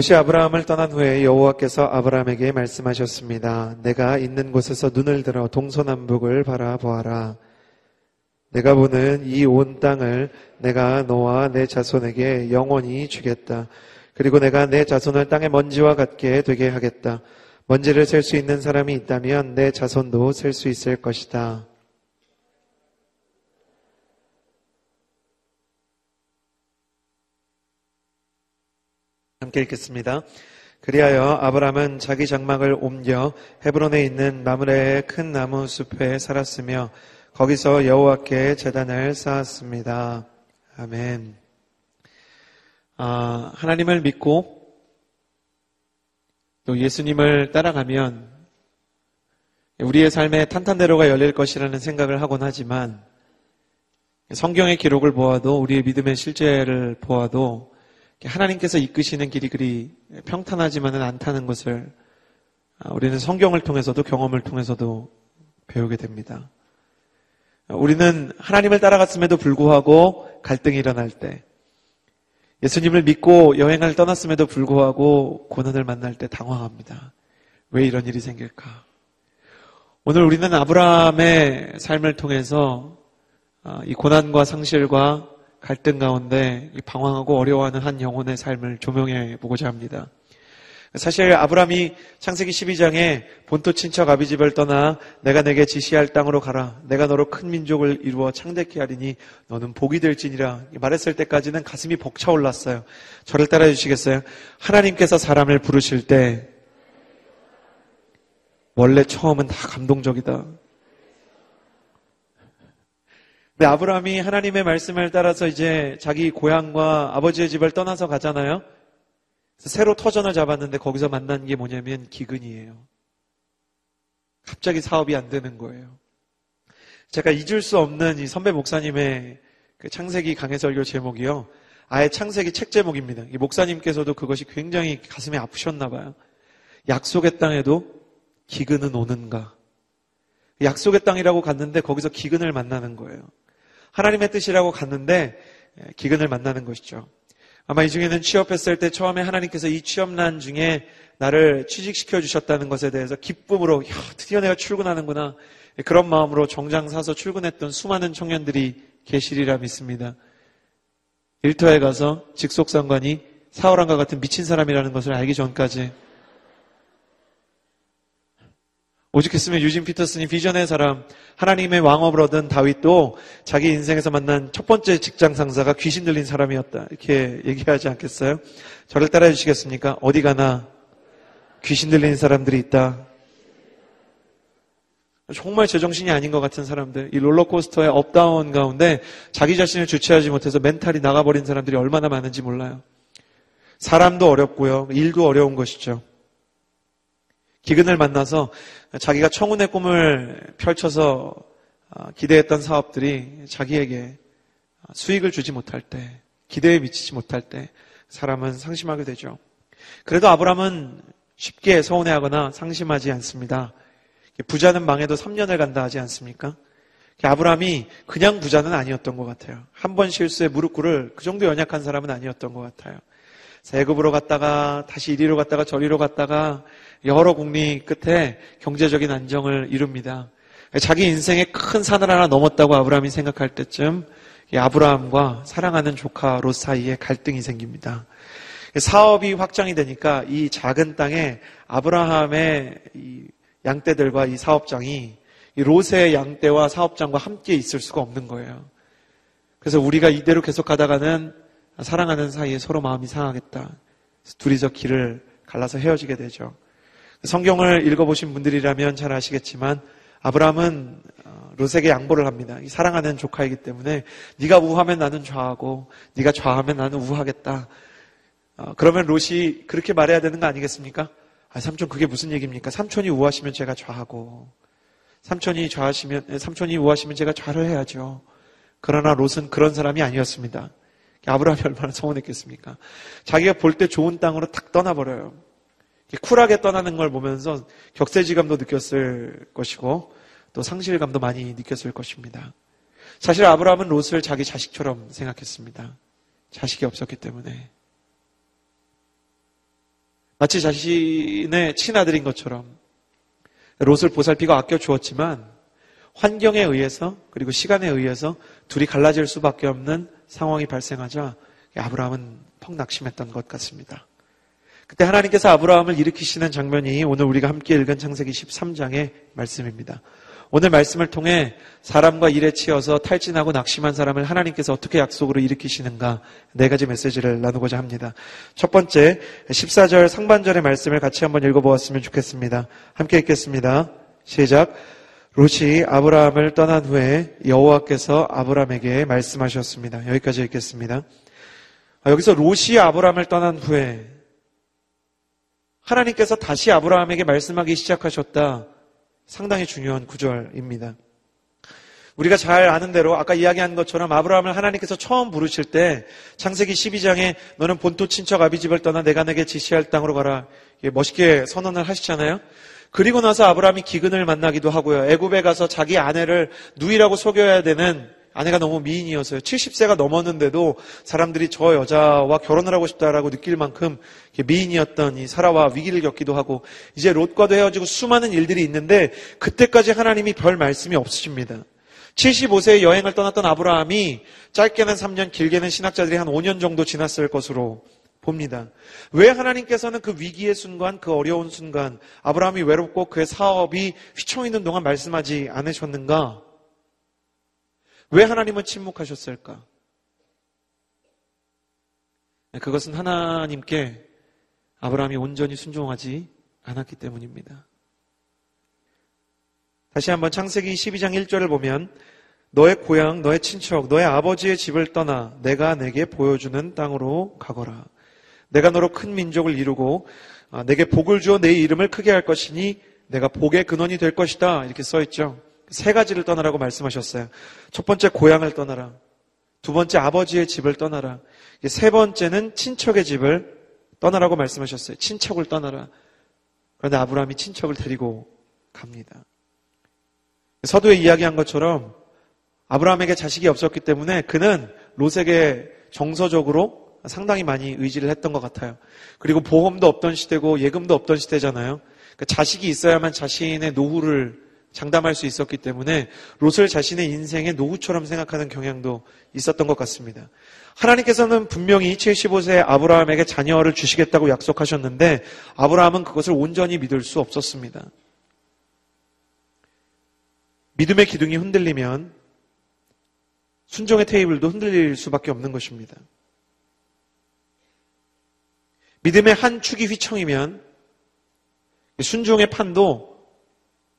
롯이 아브라함을 떠난 후에 여호와께서 아브라함에게 말씀하셨습니다. 내가 있는 곳에서 눈을 들어 동서남북을 바라보아라. 내가 보는 이 온 땅을 내가 너와 내 자손에게 영원히 주겠다. 그리고 내가 내 자손을 땅의 먼지와 같게 되게 하겠다. 먼지를 셀 수 있는 사람이 있다면 내 자손도 셀 수 있을 것이다. 함께 읽겠습니다. 그리하여 아브람은 자기 장막을 옮겨 헤브론에 있는 마므레의 큰 나무 숲에 살았으며 거기서 여호와께 재단을 쌓았습니다. 아멘. 아, 하나님을 믿고 또 예수님을 따라가면 우리의 삶에 탄탄대로가 열릴 것이라는 생각을 하곤 하지만 성경의 기록을 보아도 우리의 믿음의 실제를 보아도 하나님께서 이끄시는 길이 그리 평탄하지만은 않다는 것을 아, 우리는 성경을 통해서도 경험을 통해서도 배우게 됩니다. 우리는 하나님을 따라갔음에도 불구하고 갈등이 일어날 때, 예수님을 믿고 여행을 떠났음에도 불구하고 고난을 만날 때 당황합니다. 왜 이런 일이 생길까? 오늘 우리는 아브라함의 삶을 통해서 아, 이 고난과 상실과 갈등 가운데 방황하고 어려워하는 한 영혼의 삶을 조명해 보고자 합니다. 사실 아브라함이 창세기 12장에 본토 친척 아비집을 떠나 내가 내게 지시할 땅으로 가라. 내가 너로 큰 민족을 이루어 창대케 하리니 너는 복이 될지니라. 말했을 때까지는 가슴이 벅차올랐어요. 저를 따라 주시겠어요? 하나님께서 사람을 부르실 때 원래 처음은 다 감동적이다. 근데 아브라함이 하나님의 말씀을 따라서 이제 자기 고향과 아버지의 집을 떠나서 가잖아요. 새로 터전을 잡았는데 거기서 만난 게 뭐냐면 기근이에요. 갑자기 사업이 안 되는 거예요. 제가 잊을 수 없는 이 선배 목사님의 그 창세기 강해 설교 제목이요. 아예 창세기 책 제목입니다. 이 목사님께서도 그것이 굉장히 가슴에 아프셨나 봐요. 약속의 땅에도 기근은 오는가. 약속의 땅이라고 갔는데 거기서 기근을 만나는 거예요. 하나님의 뜻이라고 갔는데 예, 기근을 만나는 것이죠. 아마 이 중에는 취업했을 때 처음에 하나님께서 이 취업난 중에 나를 취직시켜 주셨다는 것에 대해서 기쁨으로 야, 드디어 내가 출근하는구나 예, 그런 마음으로 정장 사서 출근했던 수많은 청년들이 계시리라 믿습니다. 일터에 가서 직속상관이 사울왕과 같은 미친 사람이라는 것을 알기 전까지 오죽했으면 유진 피터슨이 비전의 사람, 하나님의 왕업을 얻은 다윗도 자기 인생에서 만난 첫 번째 직장 상사가 귀신 들린 사람이었다. 이렇게 얘기하지 않겠어요? 저를 따라해 주시겠습니까? 어디 가나 귀신 들린 사람들이 있다. 정말 제정신이 아닌 것 같은 사람들, 이 롤러코스터의 up down 가운데 자기 자신을 주체하지 못해서 멘탈이 나가버린 사람들이 얼마나 많은지 몰라요. 사람도 어렵고요. 일도 어려운 것이죠. 기근을 만나서 자기가 청운의 꿈을 펼쳐서 아, 기대했던 사업들이 자기에게 수익을 주지 못할 때, 기대에 미치지 못할 때 사람은 상심하게 되죠. 그래도 아브람은 쉽게 서운해하거나 상심하지 않습니다. 부자는 망해도 3년을 간다 하지 않습니까? 아브람이 그냥 부자는 아니었던 것 같아요. 한 번 실수에 무릎 꿇을 그 정도 연약한 사람은 아니었던 것 같아요. 세급으로 갔다가 다시 이리로 갔다가 저리로 갔다가 여러 국리 끝에 경제적인 안정을 이룹니다. 자기 인생의 큰 산을 하나 넘었다고 아브라함이 생각할 때쯤 아브라함과 사랑하는 조카 롯 사이에 갈등이 생깁니다. 사업이 확장이 되니까 이 작은 땅에 아브라함의 이 양떼들과 이 사업장이 이 롯의 양떼와 사업장과 함께 있을 수가 없는 거예요. 그래서 우리가 이대로 계속 가다가는 사랑하는 사이에 서로 마음이 상하겠다. 둘이서 길을 갈라서 헤어지게 되죠. 성경을 읽어보신 분들이라면 잘 아시겠지만 아브라함은 어, 롯에게 양보를 합니다. 사랑하는 조카이기 때문에 네가 우하면 나는 좌하고 네가 좌하면 나는 우하겠다. 어, 그러면 롯이 그렇게 말해야 되는 거 아니겠습니까? 아, 삼촌 그게 무슨 얘기입니까? 삼촌이 우하시면 제가 좌하고 삼촌이 좌하시면 삼촌이 우하시면 제가 좌를 해야죠. 그러나 롯은 그런 사람이 아니었습니다. 아브라함이 얼마나 서운했겠습니까? 자기가 볼 때 좋은 땅으로 탁 떠나버려요. 쿨하게 떠나는 걸 보면서 격세지감도 느꼈을 것이고 또 상실감도 많이 느꼈을 것입니다. 사실 아브라함은 롯을 자기 자식처럼 생각했습니다. 자식이 없었기 때문에. 마치 자신의 친아들인 것처럼 롯을 보살피고 아껴 주었지만 환경에 의해서 그리고 시간에 의해서 둘이 갈라질 수밖에 없는 상황이 발생하자 아브라함은 펑 낙심했던 것 같습니다. 그때 하나님께서 아브라함을 일으키시는 장면이 오늘 우리가 함께 읽은 창세기 13장의 말씀입니다. 오늘 말씀을 통해 사람과 일에 치여서 탈진하고 낙심한 사람을 하나님께서 어떻게 약속으로 일으키시는가 네 가지 메시지를 나누고자 합니다. 첫 번째 14절 상반절의 말씀을 같이 한번 읽어보았으면 좋겠습니다. 함께 읽겠습니다. 시작. 롯이 아브라함을 떠난 후에 여호와께서 아브라함에게 말씀하셨습니다. 여기까지 읽겠습니다. 아, 여기서 롯이 아브라함을 떠난 후에 하나님께서 다시 아브라함에게 말씀하기 시작하셨다. 상당히 중요한 구절입니다. 우리가 잘 아는 대로 아까 이야기한 것처럼 아브라함을 하나님께서 처음 부르실 때 창세기 12장에 너는 본토 친척 아비집을 떠나 내가 내게 지시할 땅으로 가라. 멋있게 선언을 하시잖아요. 그리고 나서 아브라함이 기근을 만나기도 하고요. 애굽에 가서 자기 아내를 누이라고 속여야 되는 아내가 너무 미인이어서요. 70세가 넘었는데도 사람들이 저 여자와 결혼을 하고 싶다라고 느낄 만큼 미인이었던 이 사라와 위기를 겪기도 하고 이제 롯과도 헤어지고 수많은 일들이 있는데 그때까지 하나님이 별 말씀이 없으십니다. 75세에 여행을 떠났던 아브라함이 짧게는 3년, 길게는 신학자들이 한 5년 정도 지났을 것으로 봅니다. 왜 하나님께서는 그 위기의 순간, 그 어려운 순간, 아브라함이 외롭고 그의 사업이 휘청이는 동안 말씀하지 않으셨는가? 왜 하나님은 침묵하셨을까? 네, 그것은 하나님께 아브라함이 온전히 순종하지 않았기 때문입니다. 다시 한번 창세기 12장 1절을 보면 너의 고향, 너의 친척, 너의 아버지의 집을 떠나 내가 내게 보여주는 땅으로 가거라. 내가 너로 큰 민족을 이루고 아, 내게 복을 주어 내 이름을 크게 할 것이니 내가 복의 근원이 될 것이다. 이렇게 써 있죠. 세 가지를 떠나라고 말씀하셨어요. 첫 번째 고향을 떠나라. 두 번째 아버지의 집을 떠나라. 세 번째는 친척의 집을 떠나라고 말씀하셨어요. 친척을 떠나라. 그런데 아브라함이 친척을 데리고 갑니다. 서두에 이야기한 것처럼 아브라함에게 자식이 없었기 때문에 그는 롯에게 정서적으로 상당히 많이 의지를 했던 것 같아요. 그리고 보험도 없던 시대고 예금도 없던 시대잖아요. 그러니까 자식이 있어야만 자신의 노후를 장담할 수 있었기 때문에 롯을 자신의 인생의 노후처럼 생각하는 경향도 있었던 것 같습니다. 하나님께서는 분명히 75세 아브라함에게 자녀를 주시겠다고 약속하셨는데 아브라함은 그것을 온전히 믿을 수 없었습니다. 믿음의 기둥이 흔들리면 순종의 테이블도 흔들릴 수밖에 없는 것입니다. 믿음의 한 축이 휘청이면 순종의 판도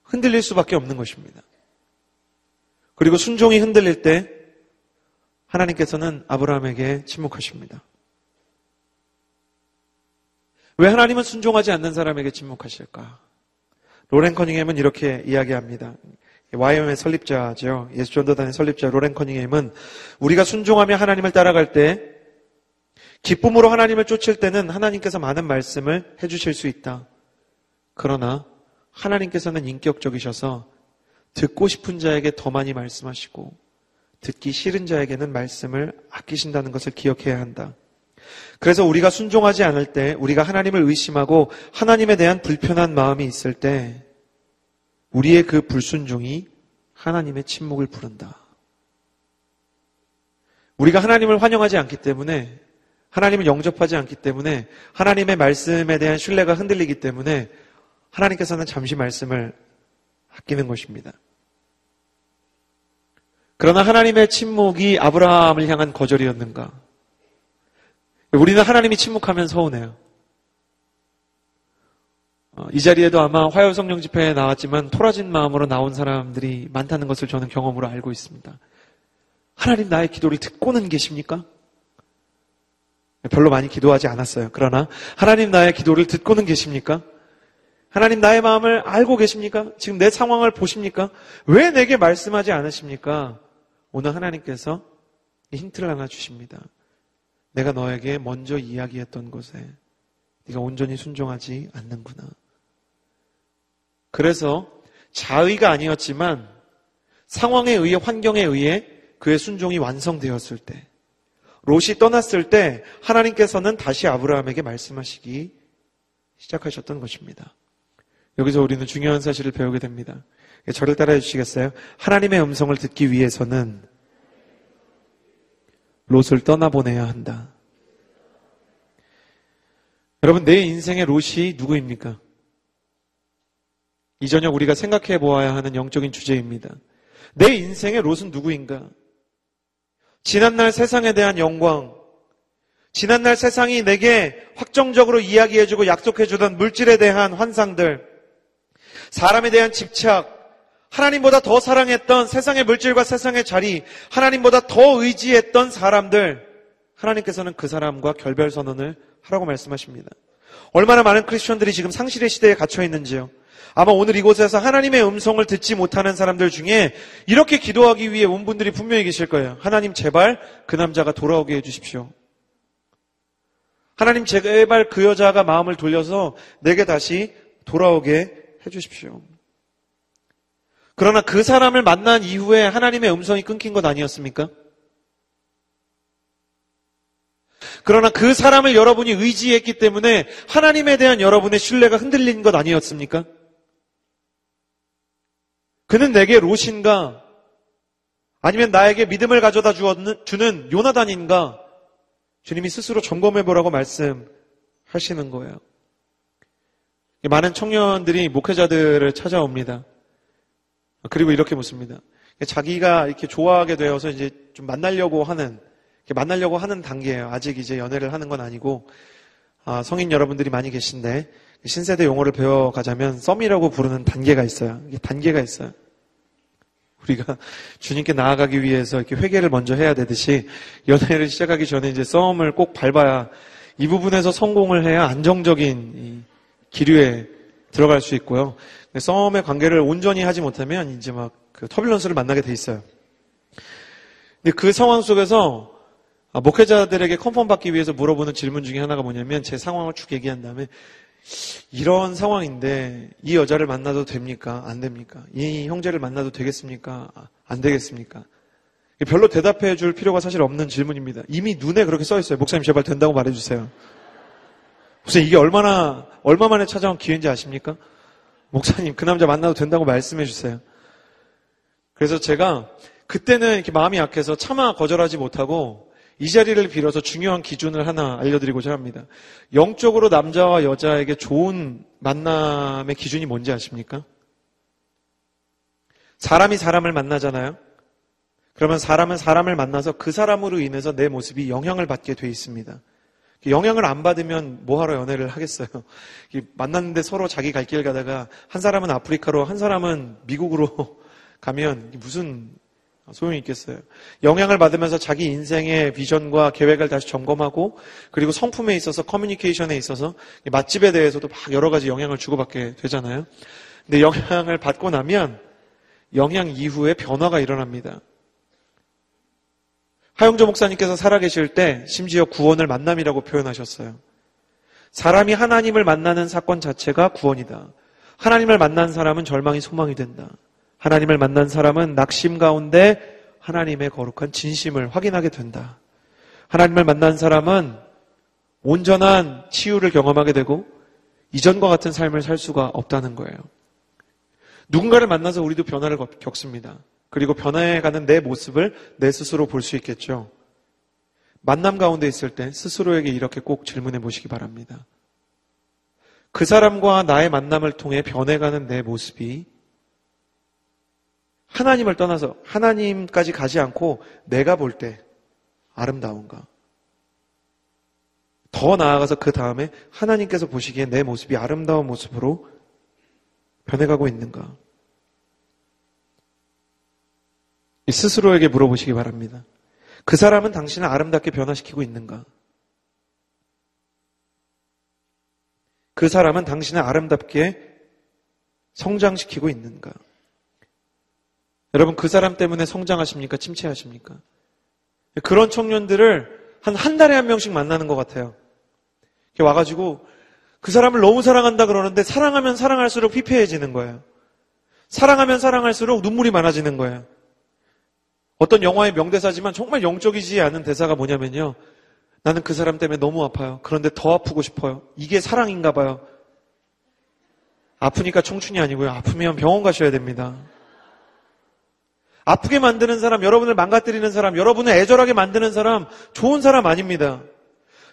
흔들릴 수밖에 없는 것입니다. 그리고 순종이 흔들릴 때 하나님께서는 아브라함에게 침묵하십니다. 왜 하나님은 순종하지 않는 사람에게 침묵하실까? 로렌 커닝햄은 이렇게 이야기합니다. YM의 설립자죠. 예수전도단의 설립자 로렌 커닝햄은 우리가 순종하며 하나님을 따라갈 때 기쁨으로 하나님을 쫓을 때는 하나님께서 많은 말씀을 해주실 수 있다. 그러나 하나님께서는 인격적이셔서 듣고 싶은 자에게 더 많이 말씀하시고 듣기 싫은 자에게는 말씀을 아끼신다는 것을 기억해야 한다. 그래서 우리가 순종하지 않을 때, 우리가 하나님을 의심하고 하나님에 대한 불편한 마음이 있을 때, 우리의 그 불순종이 하나님의 침묵을 부른다. 우리가 하나님을 환영하지 않기 때문에, 하나님을 영접하지 않기 때문에, 하나님의 말씀에 대한 신뢰가 흔들리기 때문에, 하나님께서는 잠시 말씀을 아끼는 것입니다. 그러나 하나님의 침묵이 아브라함을 향한 거절이었는가? 우리는 하나님이 침묵하면 서운해요. 어, 이 자리에도 아마 화요 성령 집회에 나왔지만 토라진 마음으로 나온 사람들이 많다는 것을 저는 경험으로 알고 있습니다. 하나님 나의 기도를 듣고는 계십니까? 별로 많이 기도하지 않았어요. 그러나 하나님 나의 기도를 듣고는 계십니까? 하나님 나의 마음을 알고 계십니까? 지금 내 상황을 보십니까? 왜 내게 말씀하지 않으십니까? 오늘 하나님께서 힌트를 하나 주십니다. 내가 너에게 먼저 이야기했던 것에 네가 온전히 순종하지 않는구나. 그래서 자의가 아니었지만 상황에 의해 환경에 의해 그의 순종이 완성되었을 때 롯이 떠났을 때 하나님께서는 다시 아브라함에게 말씀하시기 시작하셨던 것입니다. 여기서 우리는 중요한 사실을 배우게 됩니다. 저를 따라해 주시겠어요? 하나님의 음성을 듣기 위해서는 롯을 떠나보내야 한다. 여러분, 내 인생의 롯이 누구입니까? 이 저녁 우리가 생각해 보아야 하는 영적인 주제입니다. 내 인생의 롯은 누구인가? 지난날 세상에 대한 영광, 지난날 세상이 내게 확정적으로 이야기해주고 약속해주던 물질에 대한 환상들, 사람에 대한 집착, 하나님보다 더 사랑했던 세상의 물질과 세상의 자리, 하나님보다 더 의지했던 사람들, 하나님께서는 그 사람과 결별 선언을 하라고 말씀하십니다. 얼마나 많은 크리스천들이 지금 상실의 시대에 갇혀 있는지요. 아마 오늘 이곳에서 하나님의 음성을 듣지 못하는 사람들 중에 이렇게 기도하기 위해 온 분들이 분명히 계실 거예요. 하나님 제발 그 남자가 돌아오게 해주십시오. 하나님 제발 그 여자가 마음을 돌려서 내게 다시 돌아오게 해주십시오. 그러나 그 사람을 만난 이후에 하나님의 음성이 끊긴 것 아니었습니까? 그러나 그 사람을 여러분이 의지했기 때문에 하나님에 대한 여러분의 신뢰가 흔들린 것 아니었습니까? 그는 내게 롯인가? 아니면 나에게 믿음을 가져다 주는 요나단인가? 주님이 스스로 점검해 보라고 말씀하시는 거예요. 많은 청년들이 목회자들을 찾아옵니다. 그리고 이렇게 묻습니다. 자기가 이렇게 좋아하게 되어서 이제 좀 만나려고 하는, 만나려고 하는 단계예요. 아직 이제 연애를 하는 건 아니고, 아, 성인 여러분들이 많이 계신데, 신세대 용어를 배워가자면 썸이라고 부르는 단계가 있어요. 단계가 있어요. 우리가 주님께 나아가기 위해서 이렇게 회개를 먼저 해야 되듯이 연애를 시작하기 전에 이제 썸을 꼭 밟아야 이 부분에서 성공을 해야 안정적인 기류에 들어갈 수 있고요. 썸의 관계를 온전히 하지 못하면 이제 막 그 터빌런스를 만나게 돼 있어요. 근데 그 상황 속에서 아, 목회자들에게 컨펌 받기 위해서 물어보는 질문 중에 하나가 뭐냐면 제 상황을 쭉 얘기한 다음에 이런 상황인데 이 여자를 만나도 됩니까? 안 됩니까? 이 형제를 만나도 되겠습니까? 안 되겠습니까? 별로 대답해 줄 필요가 사실 없는 질문입니다. 이미 눈에 그렇게 써 있어요. 목사님 제발 된다고 말해 주세요. 무슨 이게 얼마나 얼마 만에 찾아온 기회인지 아십니까? 목사님 그 남자 만나도 된다고 말씀해 주세요. 그래서 제가 그때는 이렇게 마음이 약해서 차마 거절하지 못하고 이 자리를 빌어서 중요한 기준을 하나 알려드리고자 합니다. 영적으로 남자와 여자에게 좋은 만남의 기준이 뭔지 아십니까? 사람이 사람을 만나잖아요. 그러면 사람은 사람을 만나서 그 사람으로 인해서 내 모습이 영향을 받게 돼 있습니다. 영향을 안 받으면 뭐하러 연애를 하겠어요. 만났는데 서로 자기 갈 길 가다가 한 사람은 아프리카로 한 사람은 미국으로 가면 무슨 소용이 있겠어요. 영향을 받으면서 자기 인생의 비전과 계획을 다시 점검하고 그리고 성품에 있어서 커뮤니케이션에 있어서 맛집에 대해서도 막 여러 가지 영향을 주고받게 되잖아요. 근데 영향을 받고 나면 영향 이후에 변화가 일어납니다. 하영조 목사님께서 살아계실 때 심지어 구원을 만남이라고 표현하셨어요. 사람이 하나님을 만나는 사건 자체가 구원이다. 하나님을 만난 사람은 절망이 소망이 된다. 하나님을 만난 사람은 낙심 가운데 하나님의 거룩한 진심을 확인하게 된다. 하나님을 만난 사람은 온전한 치유를 경험하게 되고 이전과 같은 삶을 살 수가 없다는 거예요. 누군가를 만나서 우리도 변화를 겪습니다. 그리고 변화해가는 내 모습을 내 스스로 볼 수 있겠죠. 만남 가운데 있을 때 스스로에게 이렇게 꼭 질문해 보시기 바랍니다. 그 사람과 나의 만남을 통해 변해가는 내 모습이 하나님을 떠나서 하나님까지 가지 않고 내가 볼 때 아름다운가? 더 나아가서 그 다음에 하나님께서 보시기에 내 모습이 아름다운 모습으로 변해가고 있는가? 스스로에게 물어보시기 바랍니다. 그 사람은 당신을 아름답게 변화시키고 있는가? 그 사람은 당신을 아름답게 성장시키고 있는가? 여러분 그 사람 때문에 성장하십니까? 침체하십니까? 그런 청년들을 한 한 달에 한 명씩 만나는 것 같아요. 이렇게 와가지고 그 사람을 너무 사랑한다 그러는데 사랑하면 사랑할수록 피폐해지는 거예요. 사랑하면 사랑할수록 눈물이 많아지는 거예요. 어떤 영화의 명대사지만 정말 영적이지 않은 대사가 뭐냐면요. 나는 그 사람 때문에 너무 아파요. 그런데 더 아프고 싶어요. 이게 사랑인가 봐요. 아프니까 청춘이 아니고요. 아프면 병원 가셔야 됩니다. 아프게 만드는 사람, 여러분을 망가뜨리는 사람, 여러분을 애절하게 만드는 사람, 좋은 사람 아닙니다.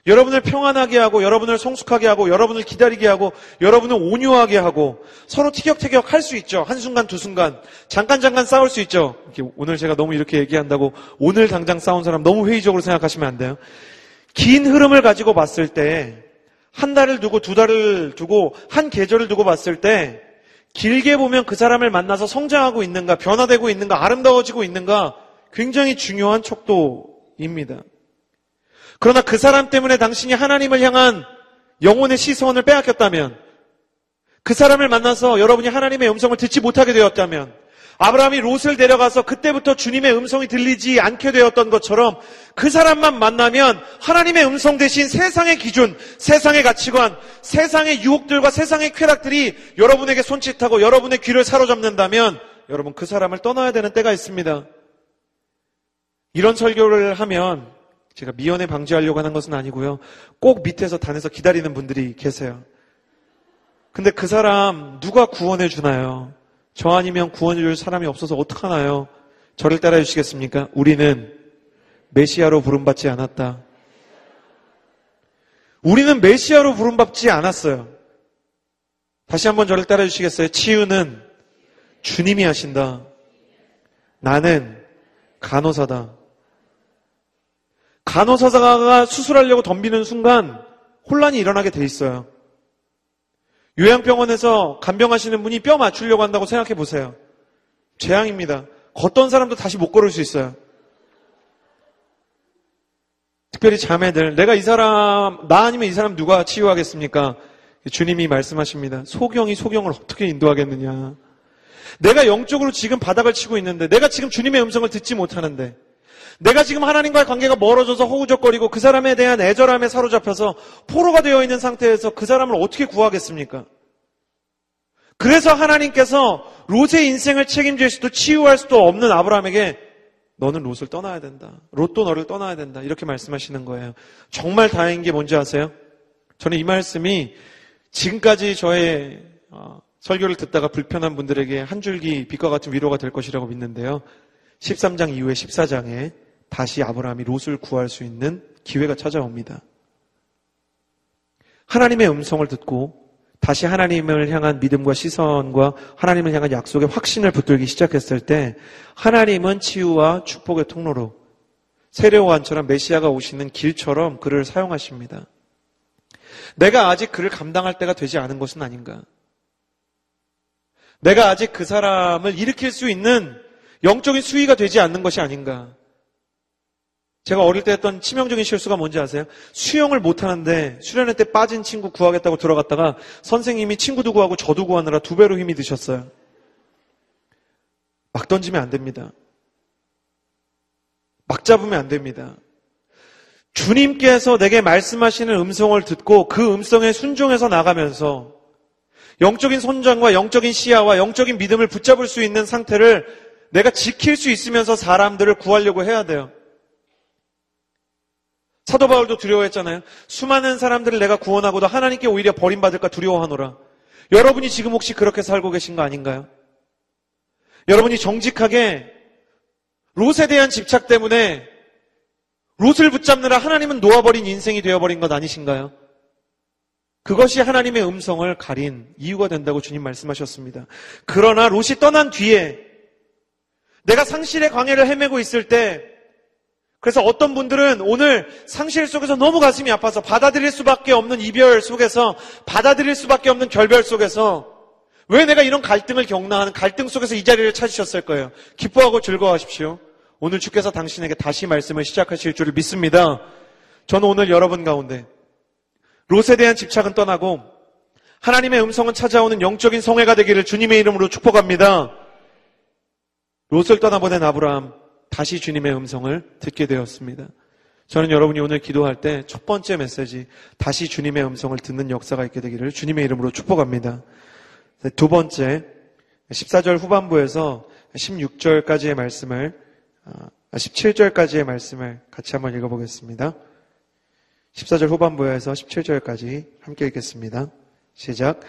여러분을 평안하게 하고, 여러분을 성숙하게 하고, 여러분을 기다리게 하고, 여러분을 온유하게 하고, 서로 티격태격 할 수 있죠. 한순간, 두순간. 잠깐, 잠깐 싸울 수 있죠. 오늘 제가 너무 이렇게 얘기한다고, 오늘 당장 싸운 사람 너무 회의적으로 생각하시면 안 돼요. 긴 흐름을 가지고 봤을 때, 한 달을 두고, 두 달을 두고, 한 계절을 두고 봤을 때, 길게 보면 그 사람을 만나서 성장하고 있는가, 변화되고 있는가, 아름다워지고 있는가, 굉장히 중요한 척도입니다. 그러나 그 사람 때문에 당신이 하나님을 향한 영혼의 시선을 빼앗겼다면, 그 사람을 만나서 여러분이 하나님의 음성을 듣지 못하게 되었다면, 아브라함이 롯을 데려가서 그때부터 주님의 음성이 들리지 않게 되었던 것처럼 그 사람만 만나면 하나님의 음성 대신 세상의 기준, 세상의 가치관, 세상의 유혹들과 세상의 쾌락들이 여러분에게 손짓하고 여러분의 귀를 사로잡는다면 여러분 그 사람을 떠나야 되는 때가 있습니다. 이런 설교를 하면 제가 미연에 방지하려고 하는 것은 아니고요. 꼭 밑에서 단에서 기다리는 분들이 계세요. 근데 그 사람 누가 구원해 주나요? 저 아니면 구원해 줄 사람이 없어서 어떡하나요? 저를 따라 주시겠습니까? 우리는 메시아로 부름받지 않았다. 우리는 메시아로 부름받지 않았어요. 다시 한번 저를 따라 주시겠어요? 치유는 주님이 하신다. 나는 간호사다. 간호사가 수술하려고 덤비는 순간 혼란이 일어나게 돼 있어요. 요양병원에서 간병하시는 분이 뼈 맞추려고 한다고 생각해 보세요. 재앙입니다. 걷던 사람도 다시 못 걸을 수 있어요. 특별히 자매들, 내가 이 사람, 나 아니면 이 사람 누가 치유하겠습니까? 주님이 말씀하십니다. 소경이 소경을 어떻게 인도하겠느냐. 내가 영적으로 지금 바닥을 치고 있는데, 내가 지금 주님의 음성을 듣지 못하는데, 내가 지금 하나님과의 관계가 멀어져서 허우적거리고 그 사람에 대한 애절함에 사로잡혀서 포로가 되어 있는 상태에서 그 사람을 어떻게 구하겠습니까? 그래서 하나님께서 롯의 인생을 책임질 수도 치유할 수도 없는 아브라함에게 너는 롯을 떠나야 된다. 롯도 너를 떠나야 된다. 이렇게 말씀하시는 거예요. 정말 다행인 게 뭔지 아세요? 저는 이 말씀이 지금까지 저의 어, 설교를 듣다가 불편한 분들에게 한 줄기 빛과 같은 위로가 될 것이라고 믿는데요. 13장 이후에 14장에 다시 아브라함이 롯을 구할 수 있는 기회가 찾아옵니다. 하나님의 음성을 듣고 다시 하나님을 향한 믿음과 시선과 하나님을 향한 약속의 확신을 붙들기 시작했을 때 하나님은 치유와 축복의 통로로 세례요한처럼 메시아가 오시는 길처럼 그를 사용하십니다. 내가 아직 그를 감당할 때가 되지 않은 것은 아닌가? 내가 아직 그 사람을 일으킬 수 있는 영적인 수위가 되지 않는 것이 아닌가? 제가 어릴 때 했던 치명적인 실수가 뭔지 아세요? 수영을 못하는데 수련회 때 빠진 친구 구하겠다고 들어갔다가 선생님이 친구도 구하고 저도 구하느라 두 배로 힘이 드셨어요. 막 던지면 안 됩니다. 막 잡으면 안 됩니다. 주님께서 내게 말씀하시는 음성을 듣고 그 음성에 순종해서 나가면서 영적인 손장과 영적인 시야와 영적인 믿음을 붙잡을 수 있는 상태를 내가 지킬 수 있으면서 사람들을 구하려고 해야 돼요. 사도 바울도 두려워했잖아요. 수많은 사람들을 내가 구원하고도 하나님께 오히려 버림받을까 두려워하노라. 여러분이 지금 혹시 그렇게 살고 계신 거 아닌가요? 여러분이 정직하게 롯에 대한 집착 때문에 롯을 붙잡느라 하나님은 놓아버린 인생이 되어버린 것 아니신가요? 그것이 하나님의 음성을 가린 이유가 된다고 주님 말씀하셨습니다. 그러나 롯이 떠난 뒤에 내가 상실의 광해를 헤매고 있을 때 그래서 어떤 분들은 오늘 상실 속에서 너무 가슴이 아파서 받아들일 수밖에 없는 이별 속에서 받아들일 수밖에 없는 결별 속에서 왜 내가 이런 갈등을 겪나하는 갈등 속에서 이 자리를 찾으셨을 거예요. 기뻐하고 즐거워하십시오. 오늘 주께서 당신에게 다시 말씀을 시작하실 줄을 믿습니다. 저는 오늘 여러분 가운데 롯에 대한 집착은 떠나고 하나님의 음성은 찾아오는 영적인 성회가 되기를 주님의 이름으로 축복합니다. 롯을 떠나보낸 아브라함 다시 주님의 음성을 듣게 되었습니다. 저는 여러분이 오늘 기도할 때 첫 번째 메시지, 다시 주님의 음성을 듣는 역사가 있게 되기를 주님의 이름으로 축복합니다. 두 번째, 14절 후반부에서 16절까지의 말씀을, 17절까지의 아, 말씀을 같이 한번 읽어보겠습니다. 14절 후반부에서 17절까지 함께 읽겠습니다. 시작.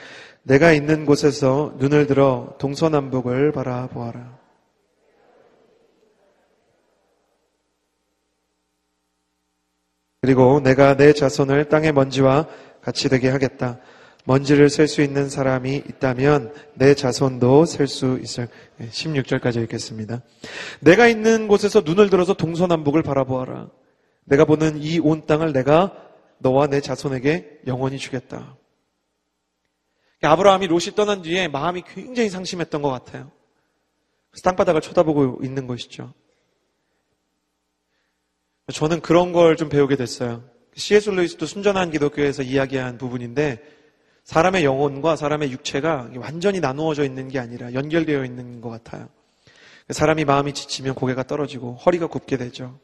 내가 있는 곳에서 눈을 들어 동서남북을 바라보아라. 그리고 내가 내 자손을 땅의 먼지와 같이 되게 하겠다. 먼지를 셀 수 있는 사람이 있다면 내 자손도 셀 수 있을. 16절까지 읽겠습니다. 내가 있는 곳에서 눈을 들어서 동서남북을 바라보아라. 내가 보는 이 온 땅을 내가 너와 내 자손에게 영원히 주겠다. 아브라함이 롯이 떠난 뒤에 마음이 굉장히 상심했던 것 같아요. 땅바닥을 쳐다보고 있는 것이죠. 저는 그런 걸 좀 배우게 됐어요. C.S. 루이스도 순전한 기독교에서 이야기한 부분인데 사람의 영혼과 사람의 육체가 완전히 나누어져 있는 게 아니라 연결되어 있는 것 같아요. 사람이 마음이 지치면 고개가 떨어지고 허리가 굽게 되죠.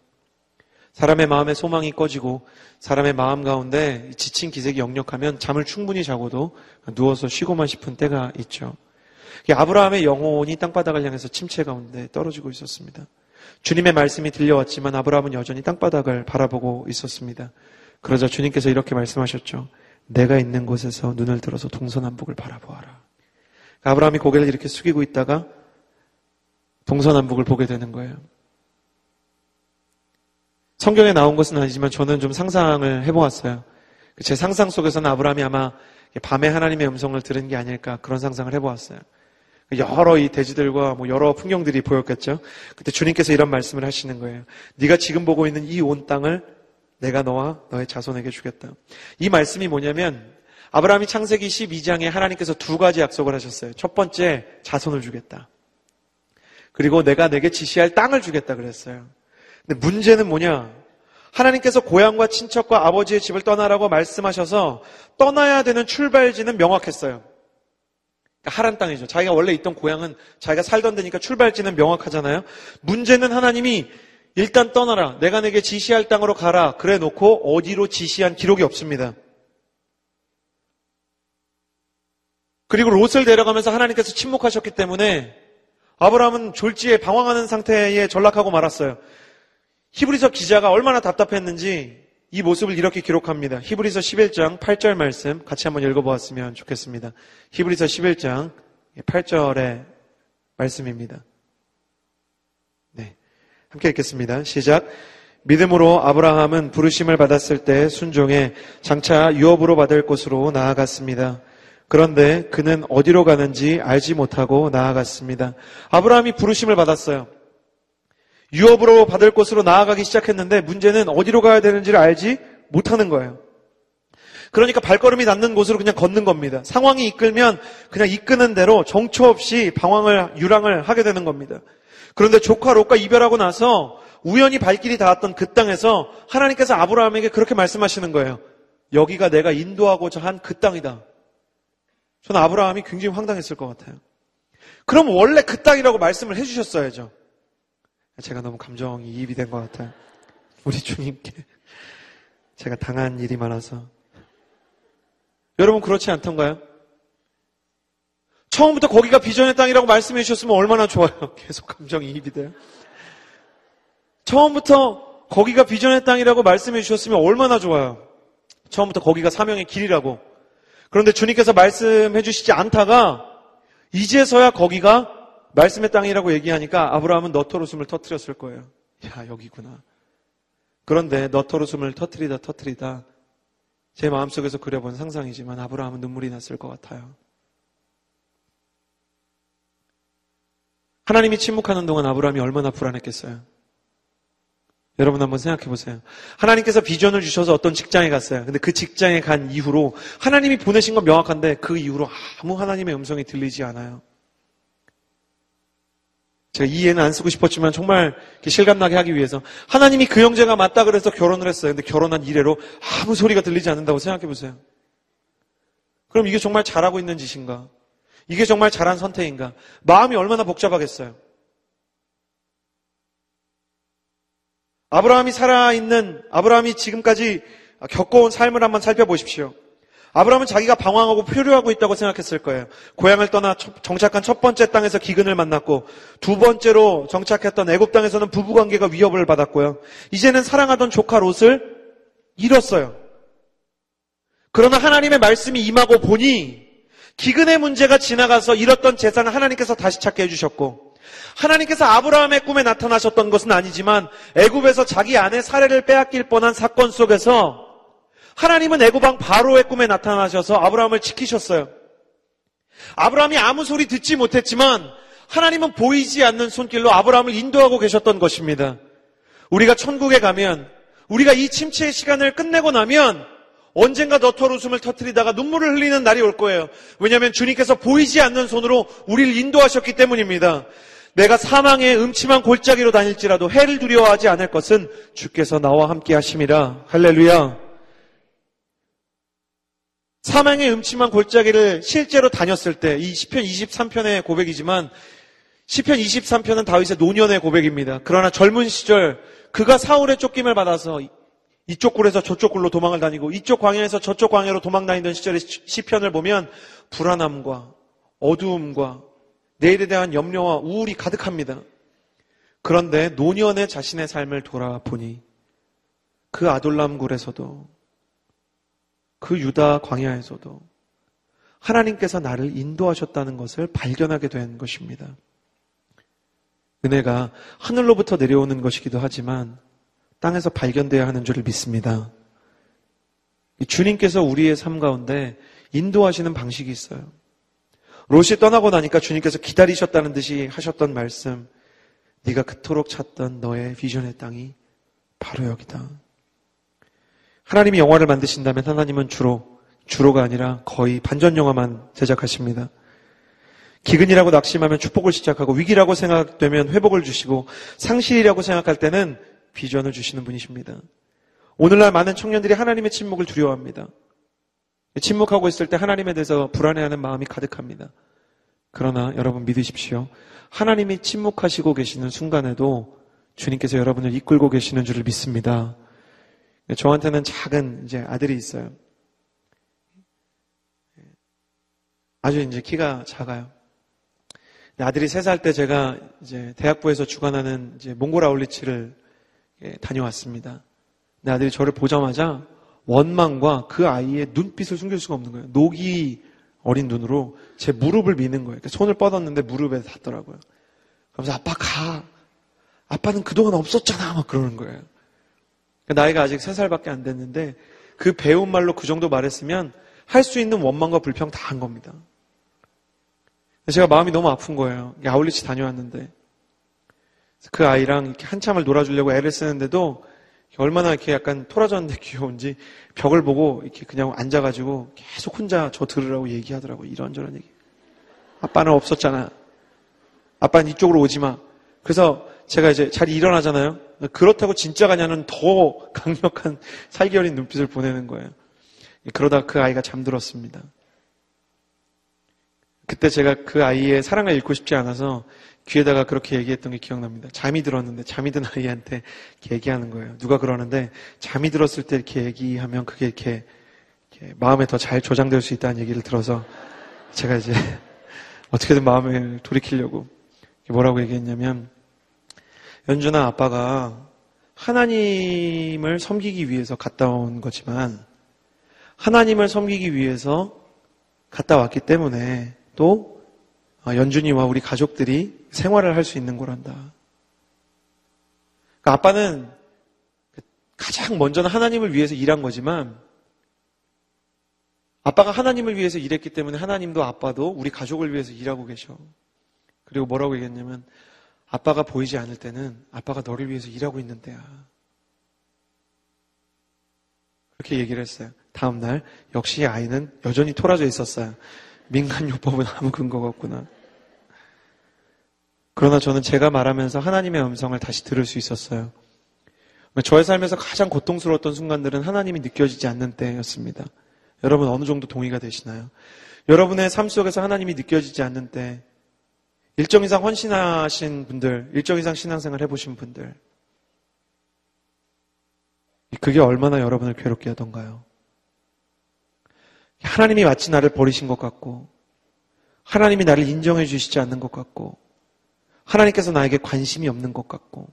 사람의 마음에 소망이 꺼지고 사람의 마음 가운데 지친 기색이 역력하면 잠을 충분히 자고도 누워서 쉬고만 싶은 때가 있죠. 아브라함의 영혼이 땅바닥을 향해서 침체 가운데 떨어지고 있었습니다. 주님의 말씀이 들려왔지만 아브라함은 여전히 땅바닥을 바라보고 있었습니다. 그러자 주님께서 이렇게 말씀하셨죠. 내가 있는 곳에서 눈을 들어서 동서남북을 바라보아라. 아브라함이 고개를 이렇게 숙이고 있다가 동서남북을 보게 되는 거예요. 성경에 나온 것은 아니지만 저는 좀 상상을 해보았어요. 제 상상 속에서는 아브라함이 아마 밤에 하나님의 음성을 들은 게 아닐까 그런 상상을 해보았어요. 여러 이 대지들과 뭐 여러 풍경들이 보였겠죠. 그때 주님께서 이런 말씀을 하시는 거예요. 네가 지금 보고 있는 이 온 땅을 내가 너와 너의 자손에게 주겠다. 이 말씀이 뭐냐면 아브라함이 창세기 12장에 하나님께서 두 가지 약속을 하셨어요. 첫 번째 자손을 주겠다. 그리고 내가 내게 지시할 땅을 주겠다 그랬어요. 근데 문제는 뭐냐? 하나님께서 고향과 친척과 아버지의 집을 떠나라고 말씀하셔서 떠나야 되는 출발지는 명확했어요. 그러니까 하란 땅이죠. 자기가 원래 있던 고향은 자기가 살던 데니까 출발지는 명확하잖아요. 문제는 하나님이 일단 떠나라. 내가 내게 지시할 땅으로 가라. 그래 놓고 어디로 지시한 기록이 없습니다. 그리고 롯을 데려가면서 하나님께서 침묵하셨기 때문에 아브라함은 졸지에 방황하는 상태에 전락하고 말았어요. 히브리서 기자가 얼마나 답답했는지 이 모습을 이렇게 기록합니다. 히브리서 11장 8절 말씀 같이 한번 읽어보았으면 좋겠습니다. 히브리서 11장 8절의 말씀입니다. 네. 함께 읽겠습니다. 시작. 믿음으로 아브라함은 부르심을 받았을 때 순종해 장차 유업으로 받을 곳으로 나아갔습니다. 그런데 그는 어디로 가는지 알지 못하고 나아갔습니다. 아브라함이 부르심을 받았어요. 유업으로 받을 곳으로 나아가기 시작했는데 문제는 어디로 가야 되는지를 알지 못하는 거예요. 그러니까 발걸음이 닿는 곳으로 그냥 걷는 겁니다. 상황이 이끌면 그냥 이끄는 대로 정처 없이 방황을, 유랑을 하게 되는 겁니다. 그런데 조카 롯과 이별하고 나서 우연히 발길이 닿았던 그 땅에서 하나님께서 아브라함에게 그렇게 말씀하시는 거예요. 여기가 내가 인도하고자 한 그 땅이다. 저는 아브라함이 굉장히 황당했을 것 같아요. 그럼 원래 그 땅이라고 말씀을 해주셨어야죠. 제가 너무 감정이 이입이 된 것 같아요. 우리 주님께 제가 당한 일이 많아서. 여러분 그렇지 않던가요? 처음부터 거기가 비전의 땅이라고 말씀해 주셨으면 얼마나 좋아요. 계속 감정이입이 돼요. 처음부터 거기가 비전의 땅이라고 말씀해 주셨으면 얼마나 좋아요. 처음부터 거기가 사명의 길이라고. 그런데 주님께서 말씀해 주시지 않다가 이제서야 거기가 말씀의 땅이라고 얘기하니까 아브라함은 너토르숨을 터트렸을 거예요. 야, 여기구나. 그런데 너토르숨을 터트리다 터트리다 제 마음속에서 그려본 상상이지만 아브라함은 눈물이 났을 것 같아요. 하나님이 침묵하는 동안 아브라함이 얼마나 불안했겠어요. 여러분 한번 생각해 보세요. 하나님께서 비전을 주셔서 어떤 직장에 갔어요. 근데 그 직장에 간 이후로 하나님이 보내신 건 명확한데 그 이후로 아무 하나님의 음성이 들리지 않아요. 제가 이해는 안 쓰고 싶었지만 정말 실감나게 하기 위해서 하나님이 그 형제가 맞다 그래서 결혼을 했어요. 근데 결혼한 이래로 아무 소리가 들리지 않는다고 생각해 보세요. 그럼 이게 정말 잘하고 있는 짓인가? 이게 정말 잘한 선택인가? 마음이 얼마나 복잡하겠어요. 아브라함이 살아있는, 아브라함이 지금까지 겪어온 삶을 한번 살펴보십시오. 아브라함은 자기가 방황하고 표류하고 있다고 생각했을 거예요. 고향을 떠나 정착한 첫 번째 땅에서 기근을 만났고 두 번째로 정착했던 애굽 땅에서는 부부 관계가 위협을 받았고요. 이제는 사랑하던 조카 롯을 잃었어요. 그러나 하나님의 말씀이 임하고 보니 기근의 문제가 지나가서 잃었던 재산을 하나님께서 다시 찾게 해주셨고 하나님께서 아브라함의 꿈에 나타나셨던 것은 아니지만 애굽에서 자기 아내 사례를 빼앗길 뻔한 사건 속에서 하나님은 애굽왕 바로의 꿈에 나타나셔서 아브라함을 지키셨어요. 아브라함이 아무 소리 듣지 못했지만 하나님은 보이지 않는 손길로 아브라함을 인도하고 계셨던 것입니다. 우리가 천국에 가면 우리가 이 침체의 시간을 끝내고 나면 언젠가 너털 웃음을 터뜨리다가 눈물을 흘리는 날이 올 거예요. 왜냐하면 주님께서 보이지 않는 손으로 우리를 인도하셨기 때문입니다. 내가 사망의 음침한 골짜기로 다닐지라도 해를 두려워하지 않을 것은 주께서 나와 함께 하심이라. 할렐루야. 사망의 음침한 골짜기를 실제로 다녔을 때, 이 시편 23편의 고백이지만, 시편 23편은 다윗의 노년의 고백입니다. 그러나 젊은 시절, 그가 사울의 쫓김을 받아서 이쪽 굴에서 저쪽 굴로 도망을 다니고, 이쪽 광야에서 저쪽 광야로 도망 다니던 시절의 시편을 보면, 불안함과 어두움과 내일에 대한 염려와 우울이 가득합니다. 그런데 노년의 자신의 삶을 돌아보니 그 아돌람 굴에서도 그 유다 광야에서도 하나님께서 나를 인도하셨다는 것을 발견하게 된 것입니다. 은혜가 하늘로부터 내려오는 것이기도 하지만 땅에서 발견되어야 하는 줄을 믿습니다. 주님께서 우리의 삶 가운데 인도하시는 방식이 있어요. 롯이 떠나고 나니까 주님께서 기다리셨다는 듯이 하셨던 말씀, 네가 그토록 찾던 너의 비전의 땅이 바로 여기다. 하나님이 영화를 만드신다면 하나님은 주로 주로가 아니라 거의 반전 영화만 제작하십니다. 기근이라고 낙심하면 축복을 시작하고 위기라고 생각되면 회복을 주시고 상실이라고 생각할 때는 비전을 주시는 분이십니다. 오늘날 많은 청년들이 하나님의 침묵을 두려워합니다. 침묵하고 있을 때 하나님에 대해서 불안해하는 마음이 가득합니다. 그러나 여러분 믿으십시오. 하나님이 침묵하시고 계시는 순간에도 주님께서 여러분을 이끌고 계시는 줄을 믿습니다. 저한테는 작은 이제 아들이 있어요. 아주 이제 키가 작아요. 아들이 세 살 때 제가 이제 대학부에서 주관하는 이제 몽골 아울리치를 다녀왔습니다. 아들이 저를 보자마자 원망과 그 아이의 눈빛을 숨길 수가 없는 거예요. 녹이 어린 눈으로 제 무릎을 미는 거예요. 손을 뻗었는데 무릎에 닿더라고요. 그러면서 아빠 가. 아빠는 그동안 없었잖아. 막 그러는 거예요. 나이가 아직 3살밖에 안 됐는데 그 배운 말로 그 정도 말했으면 할 수 있는 원망과 불평 다 한 겁니다. 제가 마음이 너무 아픈 거예요. 아울리치 다녀왔는데 그 아이랑 이렇게 한참을 놀아주려고 애를 쓰는데도 얼마나 이렇게 약간 토라졌는데 귀여운지 벽을 보고 이렇게 그냥 앉아가지고 계속 혼자 저 들으라고 얘기하더라고. 이런저런 얘기. 아빠는 없었잖아. 아빠는 이쪽으로 오지 마. 그래서 제가 이제 잘 일어나잖아요. 그렇다고 진짜 가냐는 더 강력한 살기 어린 눈빛을 보내는 거예요. 그러다 그 아이가 잠들었습니다. 그때 제가 그 아이의 사랑을 잃고 싶지 않아서 귀에다가 그렇게 얘기했던 게 기억납니다. 잠이 들었는데 잠이 든 아이한테 이렇게 얘기하는 거예요. 누가 그러는데 잠이 들었을 때 이렇게 얘기하면 그게 이렇게, 이렇게 마음에 더잘 조장될 수 있다는 얘기를 들어서 제가 이제 어떻게든 마음을 돌이키려고 뭐라고 얘기했냐면 연준아 아빠가 하나님을 섬기기 위해서 갔다 온 거지만 하나님을 섬기기 위해서 갔다 왔기 때문에 또 연준이와 우리 가족들이 생활을 할 수 있는 거란다. 그러니까 아빠는 가장 먼저는 하나님을 위해서 일한 거지만 아빠가 하나님을 위해서 일했기 때문에 하나님도 아빠도 우리 가족을 위해서 일하고 계셔. 그리고 뭐라고 얘기했냐면 아빠가 보이지 않을 때는 아빠가 너를 위해서 일하고 있는 때야. 그렇게 얘기를 했어요. 다음날 역시 아이는 여전히 토라져 있었어요. 민간요법은 아무 근거가 없구나. 그러나 저는 제가 말하면서 하나님의 음성을 다시 들을 수 있었어요. 저의 삶에서 가장 고통스러웠던 순간들은 하나님이 느껴지지 않는 때였습니다. 여러분 어느 정도 동의가 되시나요? 여러분의 삶 속에서 하나님이 느껴지지 않는 때, 일정 이상 헌신하신 분들, 일정 이상 신앙생활 해보신 분들, 그게 얼마나 여러분을 괴롭게 하던가요? 하나님이 마치 나를 버리신 것 같고, 하나님이 나를 인정해 주시지 않는 것 같고, 하나님께서 나에게 관심이 없는 것 같고,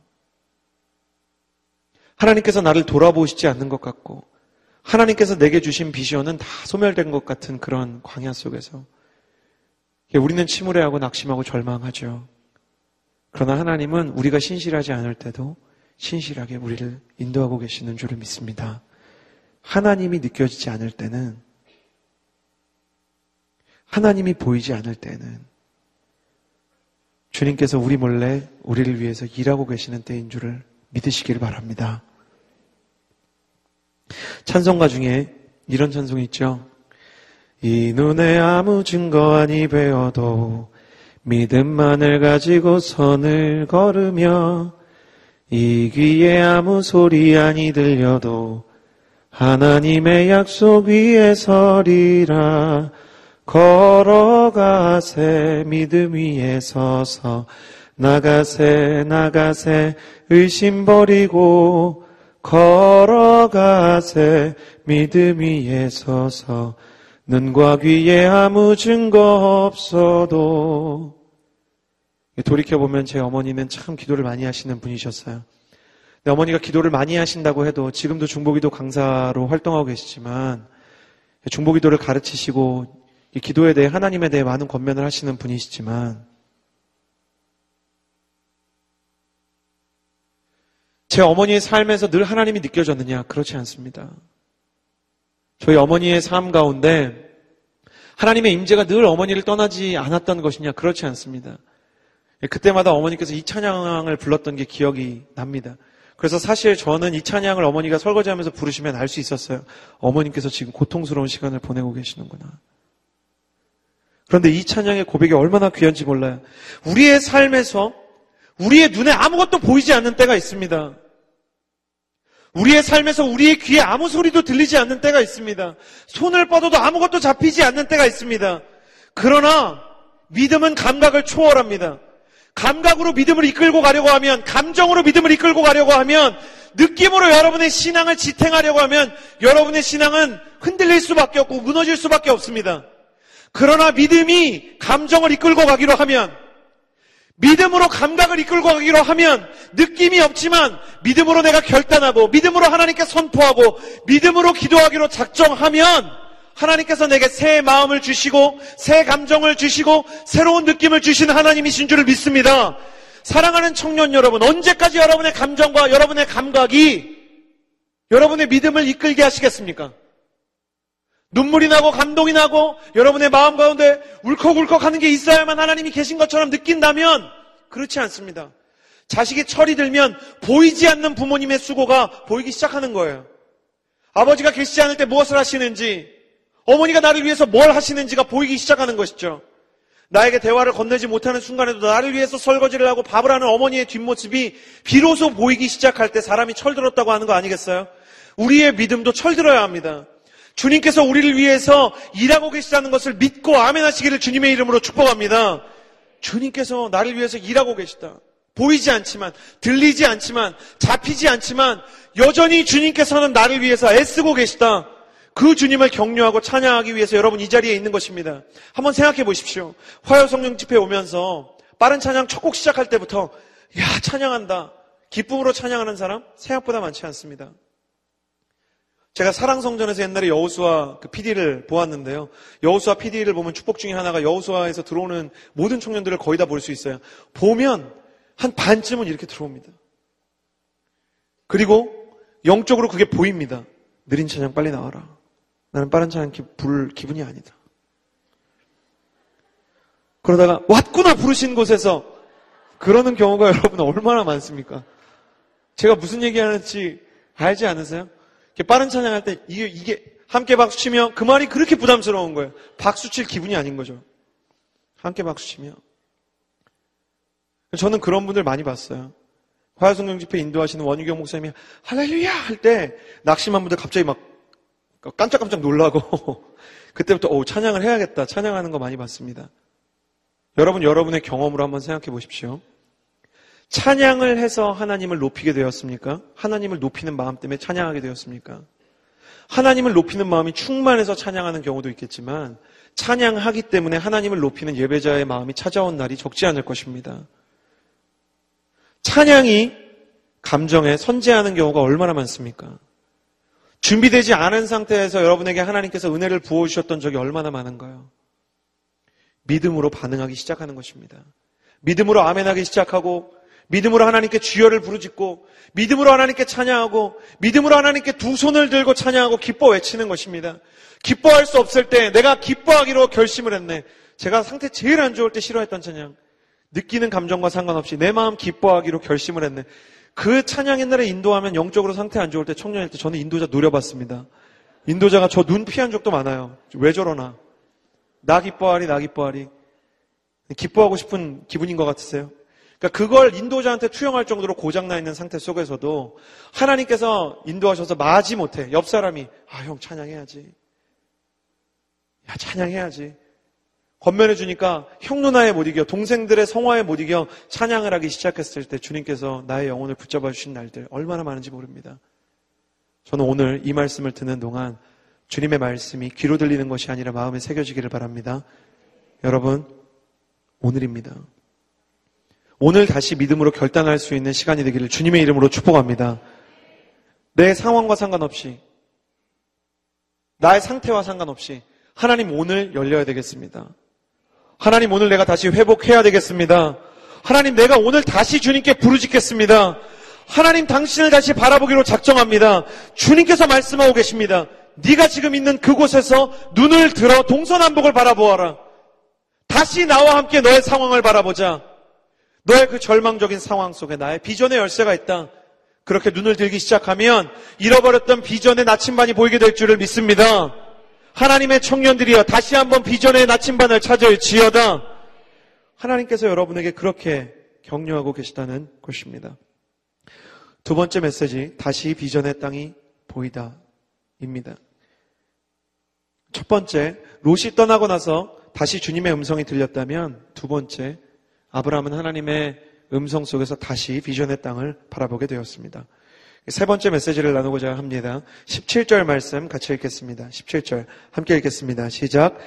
하나님께서 나를 돌아보시지 않는 것 같고, 하나님께서 내게 주신 비전은 다 소멸된 것 같은 그런 광야 속에서 우리는 침울해하고 낙심하고 절망하죠. 그러나 하나님은 우리가 신실하지 않을 때도 신실하게 우리를 인도하고 계시는 줄을 믿습니다. 하나님이 느껴지지 않을 때는 하나님이 보이지 않을 때는 주님께서 우리 몰래 우리를 위해서 일하고 계시는 때인 줄을 믿으시길 바랍니다. 찬송가 중에 이런 찬송이 있죠. 이 눈에 아무 증거 아니 배워도 믿음만을 가지고 선을 걸으며 이 귀에 아무 소리 아니 들려도 하나님의 약속 위에 서리라 걸어가세 믿음 위에 서서 나가세 나가세 의심 버리고 걸어가세 믿음 위에 서서 눈과 귀에 아무 증거 없어도 돌이켜보면 제 어머니는 참 기도를 많이 하시는 분이셨어요. 어머니가 기도를 많이 하신다고 해도 지금도 중보기도 강사로 활동하고 계시지만 중보기도를 가르치시고 기도에 대해 하나님에 대해 많은 권면을 하시는 분이시지만 제 어머니의 삶에서 늘 하나님이 느껴졌느냐? 그렇지 않습니다. 저희 어머니의 삶 가운데 하나님의 임재가 늘 어머니를 떠나지 않았던 것이냐? 그렇지 않습니다. 그때마다 어머니께서 이 찬양을 불렀던 게 기억이 납니다. 그래서 사실 저는 이 찬양을 어머니가 설거지하면서 부르시면 알 수 있었어요. 어머님께서 지금 고통스러운 시간을 보내고 계시는구나. 그런데 이 찬양의 고백이 얼마나 귀한지 몰라요. 우리의 삶에서 우리의 눈에 아무것도 보이지 않는 때가 있습니다. 우리의 삶에서 우리의 귀에 아무 소리도 들리지 않는 때가 있습니다. 손을 뻗어도 아무것도 잡히지 않는 때가 있습니다. 그러나 믿음은 감각을 초월합니다. 감각으로 믿음을 이끌고 가려고 하면, 감정으로 믿음을 이끌고 가려고 하면, 느낌으로 여러분의 신앙을 지탱하려고 하면, 여러분의 신앙은 흔들릴 수밖에 없고 무너질 수밖에 없습니다. 그러나 믿음이 감정을 이끌고 가기로 하면, 믿음으로 감각을 이끌고 가기로 하면 느낌이 없지만 믿음으로 내가 결단하고 믿음으로 하나님께 선포하고 믿음으로 기도하기로 작정하면 하나님께서 내게 새 마음을 주시고 새 감정을 주시고 새로운 느낌을 주시는 하나님이신 줄을 믿습니다. 사랑하는 청년 여러분, 언제까지 여러분의 감정과 여러분의 감각이 여러분의 믿음을 이끌게 하시겠습니까? 눈물이 나고 감동이 나고 여러분의 마음 가운데 울컥울컥 하는 게 있어야만 하나님이 계신 것처럼 느낀다면 그렇지 않습니다. 자식이 철이 들면 보이지 않는 부모님의 수고가 보이기 시작하는 거예요. 아버지가 계시지 않을 때 무엇을 하시는지, 어머니가 나를 위해서 뭘 하시는지가 보이기 시작하는 것이죠. 나에게 대화를 건네지 못하는 순간에도 나를 위해서 설거지를 하고 밥을 하는 어머니의 뒷모습이 비로소 보이기 시작할 때 사람이 철들었다고 하는 거 아니겠어요? 우리의 믿음도 철들어야 합니다. 주님께서 우리를 위해서 일하고 계시다는 것을 믿고 아멘 하시기를 주님의 이름으로 축복합니다. 주님께서 나를 위해서 일하고 계시다. 보이지 않지만, 들리지 않지만, 잡히지 않지만, 여전히 주님께서는 나를 위해서 애쓰고 계시다. 그 주님을 격려하고 찬양하기 위해서 여러분 이 자리에 있는 것입니다. 한번 생각해 보십시오. 화요 성령 집회 오면서 빠른 찬양 첫 곡 시작할 때부터, 야, 찬양한다. 기쁨으로 찬양하는 사람 생각보다 많지 않습니다. 제가 사랑성전에서 옛날에 여호수아 그 PD를 보았는데요. 여호수아 PD를 보면 축복 중에 하나가 여호수아에서 들어오는 모든 청년들을 거의 다 볼 수 있어요. 보면 한 반쯤은 이렇게 들어옵니다. 그리고 영적으로 그게 보입니다. 느린 찬양 빨리 나와라. 나는 빠른 찬양 부를 기분이 아니다. 그러다가 왔구나 부르신 곳에서 그러는 경우가 여러분 얼마나 많습니까? 제가 무슨 얘기하는지 알지 않으세요? 빠른 찬양할 때 이게, 이게 함께 박수 치며 그 말이 그렇게 부담스러운 거예요. 박수 칠 기분이 아닌 거죠. 함께 박수 치며. 저는 그런 분들 많이 봤어요. 화요성경 집회 인도하시는 원유경 목사님이 할렐루야 할 때 낙심한 분들 갑자기 막 깜짝깜짝 놀라고 그때부터 오 찬양을 해야겠다 찬양하는 거 많이 봤습니다. 여러분 여러분의 경험으로 한번 생각해 보십시오. 찬양을 해서 하나님을 높이게 되었습니까? 하나님을 높이는 마음 때문에 찬양하게 되었습니까? 하나님을 높이는 마음이 충만해서 찬양하는 경우도 있겠지만 찬양하기 때문에 하나님을 높이는 예배자의 마음이 찾아온 날이 적지 않을 것입니다. 찬양이 감정에 선재하는 경우가 얼마나 많습니까? 준비되지 않은 상태에서 여러분에게 하나님께서 은혜를 부어주셨던 적이 얼마나 많은가요? 믿음으로 반응하기 시작하는 것입니다. 믿음으로 아멘하기 시작하고 믿음으로 하나님께 주여를 부르짖고 믿음으로 하나님께 찬양하고 믿음으로 하나님께 두 손을 들고 찬양하고 기뻐 외치는 것입니다. 기뻐할 수 없을 때 내가 기뻐하기로 결심을 했네. 제가 상태 제일 안 좋을 때 싫어했던 찬양. 느끼는 감정과 상관없이 내 마음 기뻐하기로 결심을 했네. 그 찬양 옛날에 인도하면 영적으로 상태 안 좋을 때 청년일 때 저는 인도자 노려봤습니다. 인도자가 저 눈 피한 적도 많아요. 왜 저러나. 나 기뻐하리, 나 기뻐하리. 기뻐하고 싶은 기분인 것 같으세요? 그러니까 그걸 인도자한테 투영할 정도로 고장나 있는 상태 속에서도 하나님께서 인도하셔서 마지 못해. 옆 사람이, 아, 형 찬양해야지. 야, 찬양해야지. 권면해 주니까 형 누나에 못 이겨, 동생들의 성화에 못 이겨 찬양을 하기 시작했을 때 주님께서 나의 영혼을 붙잡아 주신 날들 얼마나 많은지 모릅니다. 저는 오늘 이 말씀을 듣는 동안 주님의 말씀이 귀로 들리는 것이 아니라 마음에 새겨지기를 바랍니다. 여러분, 오늘입니다. 오늘 다시 믿음으로 결단할 수 있는 시간이 되기를 주님의 이름으로 축복합니다. 내 상황과 상관없이, 나의 상태와 상관없이 하나님 오늘 열려야 되겠습니다. 하나님 오늘 내가 다시 회복해야 되겠습니다. 하나님 내가 오늘 다시 주님께 부르짖겠습니다. 하나님 당신을 다시 바라보기로 작정합니다. 주님께서 말씀하고 계십니다. 네가 지금 있는 그곳에서 눈을 들어 동서남북을 바라보아라. 다시 나와 함께 너의 상황을 바라보자. 너의 그 절망적인 상황 속에 나의 비전의 열쇠가 있다. 그렇게 눈을 들기 시작하면 잃어버렸던 비전의 나침반이 보이게 될 줄을 믿습니다. 하나님의 청년들이여 다시 한번 비전의 나침반을 찾을 지어다. 하나님께서 여러분에게 그렇게 격려하고 계시다는 것입니다. 두 번째 메시지, 다시 비전의 땅이 보이다. 입니다. 첫 번째, 롯이 떠나고 나서 다시 주님의 음성이 들렸다면 두 번째, 아브라함은 하나님의 음성 속에서 다시 비전의 땅을 바라보게 되었습니다. 세 번째 메시지를 나누고자 합니다. 17절 말씀 같이 읽겠습니다. 17절 함께 읽겠습니다. 시작.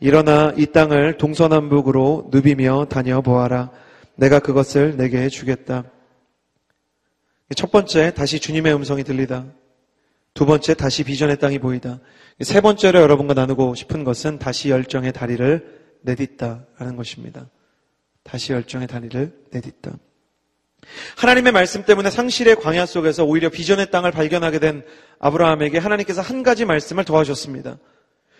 일어나 이 땅을 동서남북으로 누비며 다녀보아라. 내가 그것을 내게 주겠다. 첫 번째, 다시 주님의 음성이 들리다. 두 번째, 다시 비전의 땅이 보이다. 세 번째로 여러분과 나누고 싶은 것은 다시 열정의 다리를 내딛다라는 것입니다. 다시 열정의 다리를 내딛다. 하나님의 말씀 때문에 상실의 광야 속에서 오히려 비전의 땅을 발견하게 된 아브라함에게 하나님께서 한 가지 말씀을 더하셨습니다.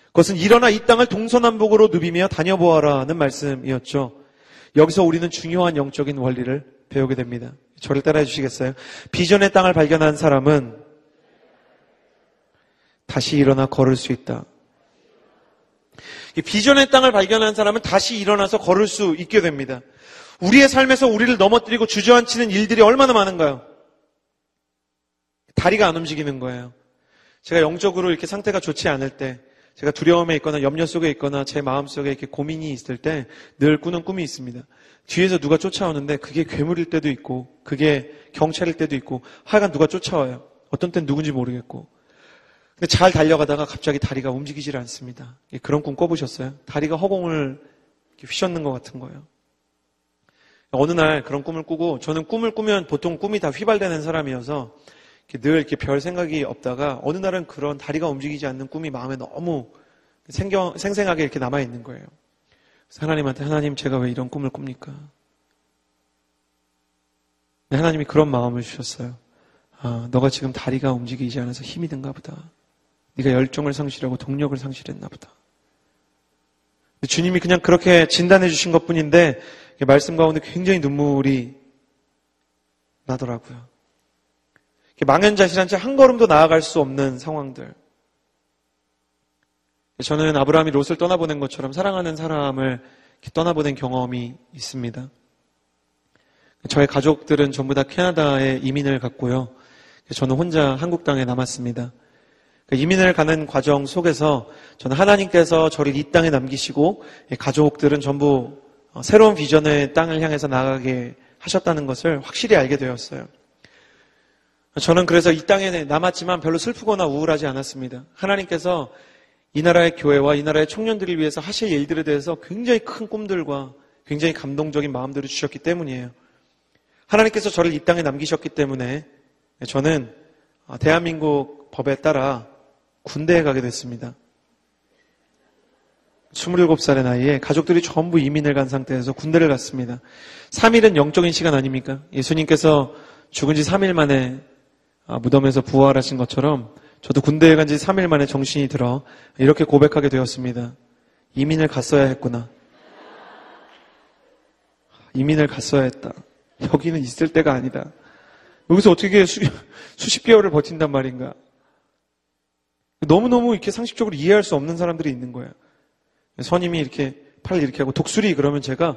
그것은 일어나 이 땅을 동서남북으로 누비며 다녀보아라는 말씀이었죠. 여기서 우리는 중요한 영적인 원리를 배우게 됩니다. 저를 따라해 주시겠어요? 비전의 땅을 발견한 사람은 다시 일어나 걸을 수 있다. 비전의 땅을 발견한 사람은 다시 일어나서 걸을 수 있게 됩니다. 우리의 삶에서 우리를 넘어뜨리고 주저앉히는 일들이 얼마나 많은가요? 다리가 안 움직이는 거예요. 제가 영적으로 이렇게 상태가 좋지 않을 때, 제가 두려움에 있거나 염려 속에 있거나 제 마음 속에 이렇게 고민이 있을 때 늘 꾸는 꿈이 있습니다. 뒤에서 누가 쫓아오는데 그게 괴물일 때도 있고, 그게 경찰일 때도 있고, 하여간 누가 쫓아와요. 어떤 땐 누군지 모르겠고. 근데 잘 달려가다가 갑자기 다리가 움직이질 않습니다. 그런 꿈 꿔보셨어요? 다리가 허공을 휘젓는 것 같은 거예요. 어느 날 그런 꿈을 꾸고 저는 꿈을 꾸면 보통 꿈이 다 휘발되는 사람이어서 늘 이렇게 별 생각이 없다가 어느 날은 그런 다리가 움직이지 않는 꿈이 마음에 너무 생경, 생생하게 이렇게 남아있는 거예요. 하나님한테 하나님 제가 왜 이런 꿈을 꿉니까? 하나님이 그런 마음을 주셨어요. 아, 너가 지금 다리가 움직이지 않아서 힘이 든가 보다. 네가 열정을 상실하고 동력을 상실했나 보다. 주님이 그냥 그렇게 진단해 주신 것 뿐인데 말씀 가운데 굉장히 눈물이 나더라고요. 망연자실한 채 한 걸음도 나아갈 수 없는 상황들. 저는 아브라함이 롯을 떠나보낸 것처럼 사랑하는 사람을 떠나보낸 경험이 있습니다. 저의 가족들은 전부 다 캐나다에 이민을 갔고요. 저는 혼자 한국 땅에 남았습니다. 그 이민을 가는 과정 속에서 저는 하나님께서 저를 이 땅에 남기시고 가족들은 전부 어, 새로운 비전의 땅을 향해서 나가게 하셨다는 것을 확실히 알게 되었어요. 저는 그래서 이 땅에 남았지만 별로 슬프거나 우울하지 않았습니다. 하나님께서 이 나라의 교회와 이 나라의 청년들을 위해서 하실 일들에 대해서 굉장히 큰 꿈들과 굉장히 감동적인 마음들을 주셨기 때문이에요. 하나님께서 저를 이 땅에 남기셨기 때문에 저는 대한민국 법에 따라 군대에 가게 됐습니다. 27살의 나이에 가족들이 전부 이민을 간 상태에서 군대를 갔습니다. 3일은 영적인 시간 아닙니까? 예수님께서 죽은 지 3일 만에 아, 무덤에서 부활하신 것처럼 저도 군대에 간 지 3일 만에 정신이 들어 이렇게 고백하게 되었습니다. 이민을 갔어야 했구나. 이민을 갔어야 했다. 여기는 있을 때가 아니다. 여기서 어떻게 수, 수십 개월을 버틴단 말인가. 너무너무 이렇게 상식적으로 이해할 수 없는 사람들이 있는 거예요. 선임이 이렇게 팔을 이렇게 하고 독수리 그러면 제가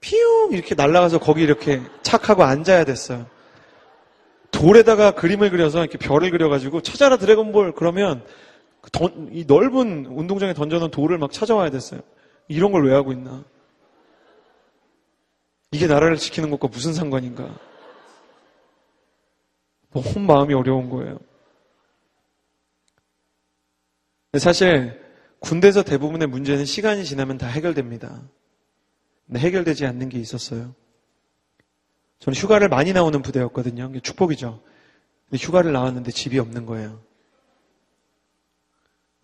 피웅 이렇게 날아가서 거기 이렇게 착하고 앉아야 됐어요. 돌에다가 그림을 그려서 이렇게 별을 그려가지고 찾아라 드래곤볼 그러면 그이 넓은 운동장에 던져놓은 돌을 막 찾아와야 됐어요. 이런 걸 왜 하고 있나? 이게 나라를 지키는 것과 무슨 상관인가? 너무 마음이 어려운 거예요. 사실 군대에서 대부분의 문제는 시간이 지나면 다 해결됩니다. 근데 해결되지 않는 게 있었어요. 저는 휴가를 많이 나오는 부대였거든요. 축복이죠. 근데 휴가를 나왔는데 집이 없는 거예요.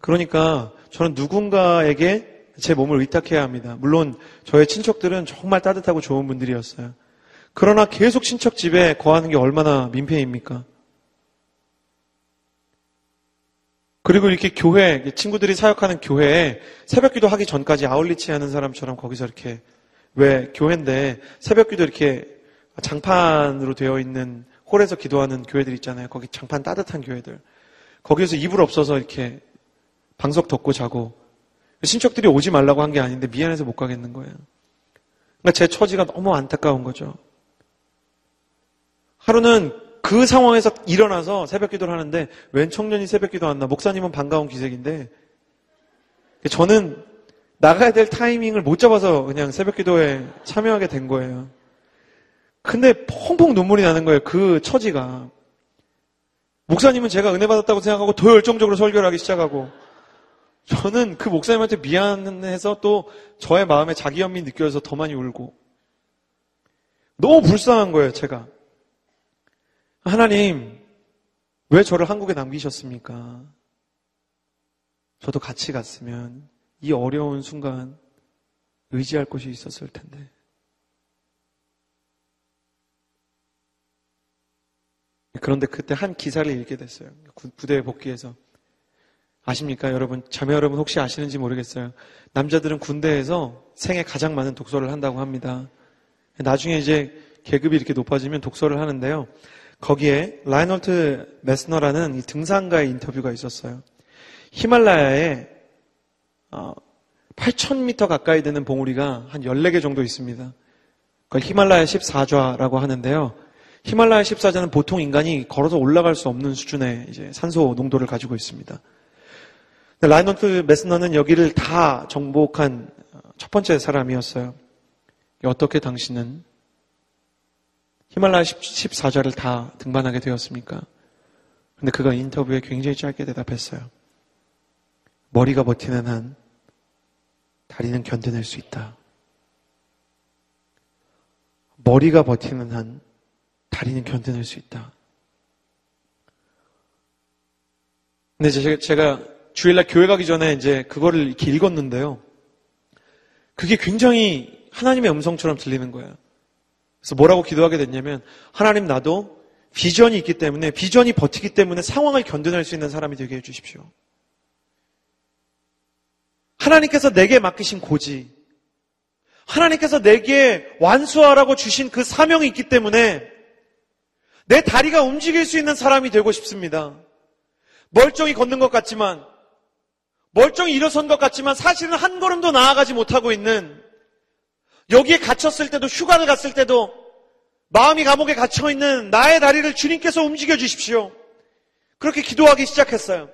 그러니까 저는 누군가에게 제 몸을 의탁해야 합니다. 물론 저의 친척들은 정말 따뜻하고 좋은 분들이었어요. 그러나 계속 친척 집에 거하는 게 얼마나 민폐입니까? 그리고 이렇게 교회, 친구들이 사역하는 교회에 새벽 기도 하기 전까지 아울리치 하는 사람처럼 거기서 이렇게, 왜 교회인데 새벽 기도 이렇게 장판으로 되어 있는 홀에서 기도하는 교회들 있잖아요. 거기 장판 따뜻한 교회들. 거기에서 이불 없어서 이렇게 방석 덮고 자고 신척들이 오지 말라고 한 게 아닌데 미안해서 못 가겠는 거예요. 그러니까 제 처지가 너무 안타까운 거죠. 하루는 그 상황에서 일어나서 새벽 기도를 하는데 웬 청년이 새벽 기도 한다. 목사님은 반가운 기색인데 저는 나가야 될 타이밍을 못 잡아서 그냥 새벽 기도에 참여하게 된 거예요. 근데 펑펑 눈물이 나는 거예요. 그 처지가. 목사님은 제가 은혜 받았다고 생각하고 더 열정적으로 설교를 하기 시작하고 저는 그 목사님한테 미안해서 또 저의 마음에 자기 연민 느껴져서 더 많이 울고 너무 불쌍한 거예요, 제가. 하나님, 왜 저를 한국에 남기셨습니까? 저도 같이 갔으면 이 어려운 순간 의지할 곳이 있었을 텐데. 그런데 그때 한 기사를 읽게 됐어요. 부대에 복귀해서. 아십니까, 여러분? 자매 여러분 혹시 아시는지 모르겠어요. 남자들은 군대에서 생애 가장 많은 독서를 한다고 합니다. 나중에 이제 계급이 이렇게 높아지면 독서를 하는데요. 거기에 라인홀트 메스너라는 등산가의 인터뷰가 있었어요. 히말라야에 8,000m 어, 가까이 되는 봉우리가 한 14개 정도 있습니다. 그걸 히말라야 14좌라고 하는데요. 히말라야 14좌는 보통 인간이 걸어서 올라갈 수 없는 수준의 이제 산소 농도를 가지고 있습니다. 라인홀트 메스너는 여기를 다 정복한 첫 번째 사람이었어요. 어떻게 당신은 히말라야 14절을 다 등반하게 되었습니까? 근데 그가 인터뷰에 굉장히 짧게 대답했어요. 머리가 버티는 한 다리는 견뎌낼 수 있다. 머리가 버티는 한 다리는 견뎌낼 수 있다. 근데 제가 주일날 교회 가기 전에 이제 그거를 이렇게 읽었는데요. 그게 굉장히 하나님의 음성처럼 들리는 거예요. 그래서 뭐라고 기도하게 됐냐면 하나님 나도 비전이 있기 때문에 비전이 버티기 때문에 상황을 견뎌낼 수 있는 사람이 되게 해주십시오. 하나님께서 내게 맡기신 고지, 하나님께서 내게 완수하라고 주신 그 사명이 있기 때문에 내 다리가 움직일 수 있는 사람이 되고 싶습니다. 멀쩡히 걷는 것 같지만 멀쩡히 일어선 것 같지만 사실은 한 걸음도 나아가지 못하고 있는 여기에 갇혔을 때도 휴가를 갔을 때도 마음이 감옥에 갇혀 있는 나의 다리를 주님께서 움직여 주십시오. 그렇게 기도하기 시작했어요.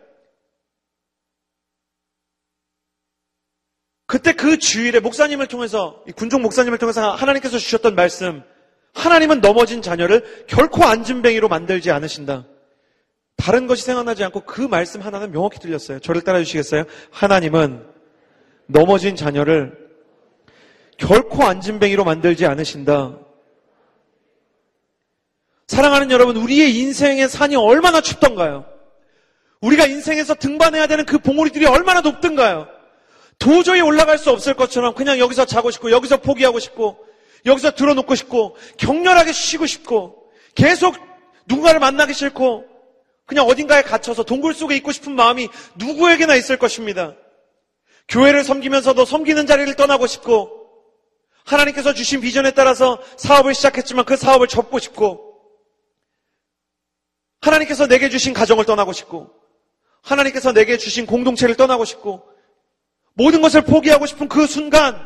그때 그 주일에 목사님을 통해서 군종 목사님을 통해서 하나님께서 주셨던 말씀 하나님은 넘어진 자녀를 결코 안진뱅이로 만들지 않으신다. 다른 것이 생각나지 않고 그 말씀 하나는 명확히 들렸어요. 저를 따라 주시겠어요? 하나님은 넘어진 자녀를 결코 안진뱅이로 만들지 않으신다. 사랑하는 여러분, 우리의 인생의 산이 얼마나 춥던가요? 우리가 인생에서 등반해야 되는 그 봉우리들이 얼마나 높든가요? 도저히 올라갈 수 없을 것처럼 그냥 여기서 자고 싶고 여기서 포기하고 싶고 여기서 들어놓고 싶고 격렬하게 쉬고 싶고 계속 누군가를 만나기 싫고 그냥 어딘가에 갇혀서 동굴 속에 있고 싶은 마음이 누구에게나 있을 것입니다. 교회를 섬기면서도 섬기는 자리를 떠나고 싶고 하나님께서 주신 비전에 따라서 사업을 시작했지만 그 사업을 접고 싶고 하나님께서 내게 주신 가정을 떠나고 싶고 하나님께서 내게 주신 공동체를 떠나고 싶고 모든 것을 포기하고 싶은 그 순간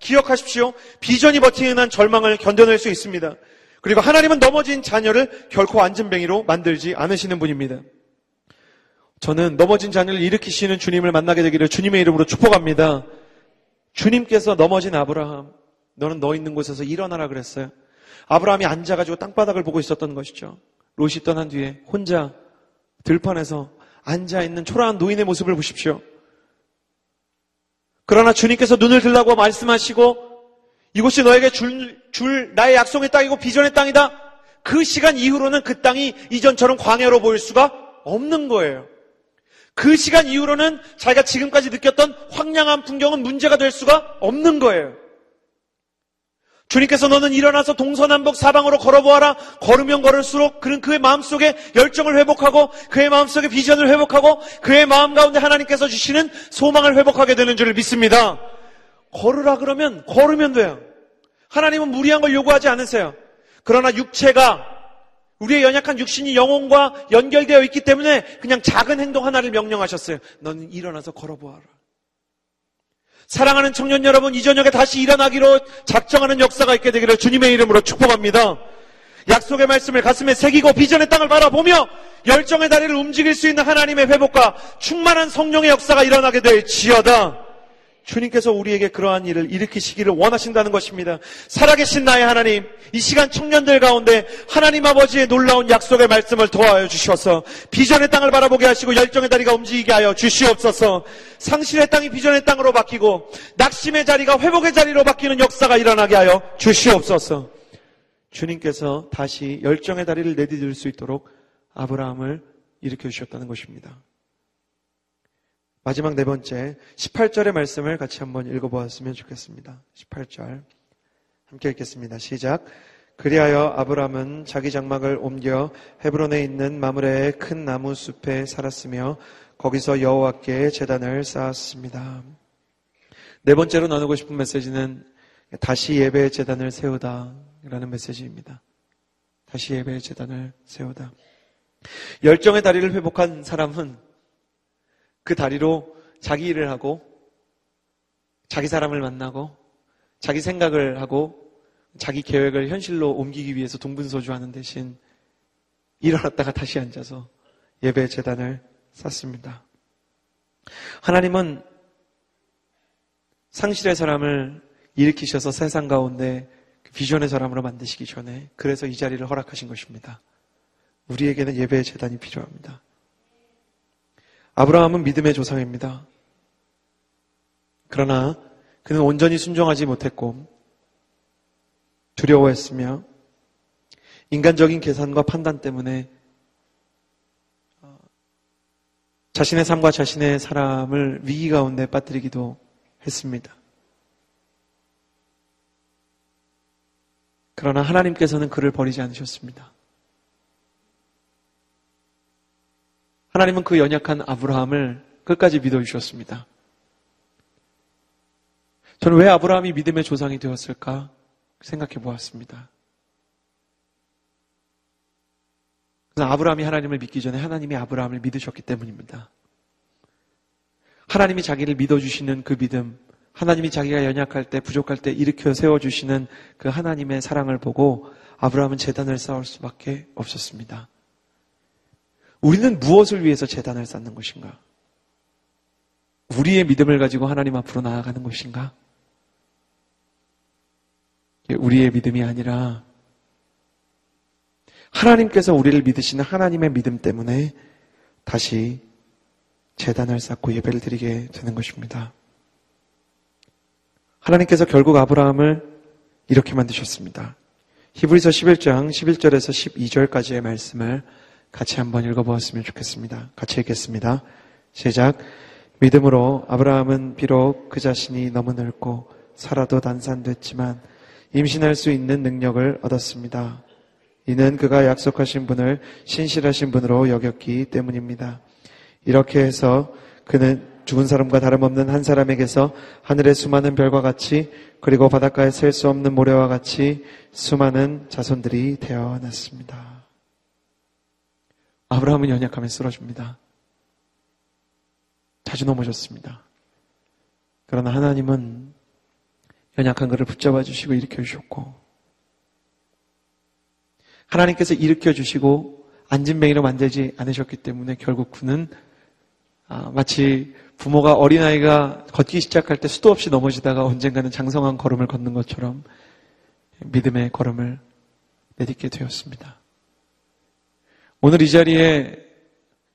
기억하십시오. 비전이 버티는 한 절망을 견뎌낼 수 있습니다. 그리고 하나님은 넘어진 자녀를 결코 안전뱅이로 만들지 않으시는 분입니다. 저는 넘어진 자녀를 일으키시는 주님을 만나게 되기를 주님의 이름으로 축복합니다. 주님께서 넘어진 아브라함, 너는 너 있는 곳에서 일어나라 그랬어요. 아브라함이 앉아가지고 땅바닥을 보고 있었던 것이죠. 롯이 떠난 뒤에 혼자 들판에서 앉아있는 초라한 노인의 모습을 보십시오. 그러나 주님께서 눈을 들라고 말씀하시고 이곳이 너에게 줄, 줄 나의 약속의 땅이고 비전의 땅이다. 그 시간 이후로는 그 땅이 이전처럼 광야로 보일 수가 없는 거예요. 그 시간 이후로는 자기가 지금까지 느꼈던 황량한 풍경은 문제가 될 수가 없는 거예요. 주님께서 너는 일어나서 동서남북 사방으로 걸어보아라. 걸으면 걸을수록 그는 그의 마음속에 열정을 회복하고 그의 마음속에 비전을 회복하고 그의 마음 가운데 하나님께서 주시는 소망을 회복하게 되는 줄을 믿습니다. 걸으라 그러면 걸으면 돼요. 하나님은 무리한 걸 요구하지 않으세요. 그러나 육체가 우리의 연약한 육신이 영혼과 연결되어 있기 때문에 그냥 작은 행동 하나를 명령하셨어요. 너는 일어나서 걸어보아라. 사랑하는 청년 여러분, 이 저녁에 다시 일어나기로 작정하는 역사가 있게 되기를 주님의 이름으로 축복합니다. 약속의 말씀을 가슴에 새기고 비전의 땅을 바라보며 열정의 다리를 움직일 수 있는 하나님의 회복과 충만한 성령의 역사가 일어나게 될 지어다. 주님께서 우리에게 그러한 일을 일으키시기를 원하신다는 것입니다. 살아계신 나의 하나님, 이 시간 청년들 가운데 하나님 아버지의 놀라운 약속의 말씀을 도와여 주셔서 비전의 땅을 바라보게 하시고 열정의 다리가 움직이게 하여 주시옵소서 상실의 땅이 비전의 땅으로 바뀌고 낙심의 자리가 회복의 자리로 바뀌는 역사가 일어나게 하여 주시옵소서 주님께서 다시 열정의 다리를 내디딜 수 있도록 아브라함을 일으켜 주셨다는 것입니다. 마지막 네 번째 18절의 말씀을 같이 한번 읽어보았으면 좋겠습니다. 18절 함께 읽겠습니다. 시작. 그리하여 아브람은 자기 장막을 옮겨 헤브론에 있는 마므레의 큰 나무 숲에 살았으며 거기서 여호와께 제단을 쌓았습니다. 네 번째로 나누고 싶은 메시지는 다시 예배의 제단을 세우다라는 메시지입니다. 다시 예배의 제단을 세우다. 열정의 다리를 회복한 사람은 그 다리로 자기 일을 하고 자기 사람을 만나고 자기 생각을 하고 자기 계획을 현실로 옮기기 위해서 동분서주하는 대신 일어났다가 다시 앉아서 예배 재단을 쌓습니다. 하나님은 상실의 사람을 일으키셔서 세상 가운데 그 비전의 사람으로 만드시기 전에 그래서 이 자리를 허락하신 것입니다. 우리에게는 예배의 재단이 필요합니다. 아브라함은 믿음의 조상입니다. 그러나 그는 온전히 순종하지 못했고 두려워했으며 인간적인 계산과 판단 때문에 어, 자신의 삶과 자신의 사람을 위기 가운데 빠뜨리기도 했습니다. 그러나 하나님께서는 그를 버리지 않으셨습니다. 하나님은 그 연약한 아브라함을 끝까지 믿어주셨습니다. 저는 왜 아브라함이 믿음의 조상이 되었을까 생각해 보았습니다. 아브라함이 하나님을 믿기 전에 하나님이 아브라함을 믿으셨기 때문입니다. 하나님이 자기를 믿어주시는 그 믿음, 하나님이 자기가 연약할 때, 부족할 때 일으켜 세워주시는 그 하나님의 사랑을 보고 아브라함은 재단을 쌓을 수밖에 없었습니다. 우리는 무엇을 위해서 재단을 쌓는 것인가? 우리의 믿음을 가지고 하나님 앞으로 나아가는 것인가? 우리의 믿음이 아니라 하나님께서 우리를 믿으시는 하나님의 믿음 때문에 다시 재단을 쌓고 예배를 드리게 되는 것입니다. 하나님께서 결국 아브라함을 이렇게 만드셨습니다. 히브리서 11장 11절에서 12절까지의 말씀을 같이 한번 읽어보았으면 좋겠습니다. 같이 읽겠습니다. 시작. 믿음으로 아브라함은 비록 그 자신이 너무 늙고 살아도 단산됐지만 임신할 수 있는 능력을 얻었습니다. 이는 그가 약속하신 분을 신실하신 분으로 여겼기 때문입니다. 이렇게 해서 그는 죽은 사람과 다름없는 한 사람에게서 하늘의 수많은 별과 같이 그리고 바닷가에 셀 수 없는 모래와 같이 수많은 자손들이 되어났습니다. 아브라함은 연약함에 쓰러집니다. 자주 넘어졌습니다. 그러나 하나님은 연약한 그를 붙잡아 주시고 일으켜 주셨고 하나님께서 일으켜 주시고 안진뱅이로 만들지 않으셨기 때문에 결국 그는 아, 마치 부모가 어린아이가 걷기 시작할 때 수도 없이 넘어지다가 언젠가는 장성한 걸음을 걷는 것처럼 믿음의 걸음을 내딛게 되었습니다. 오늘 이 자리에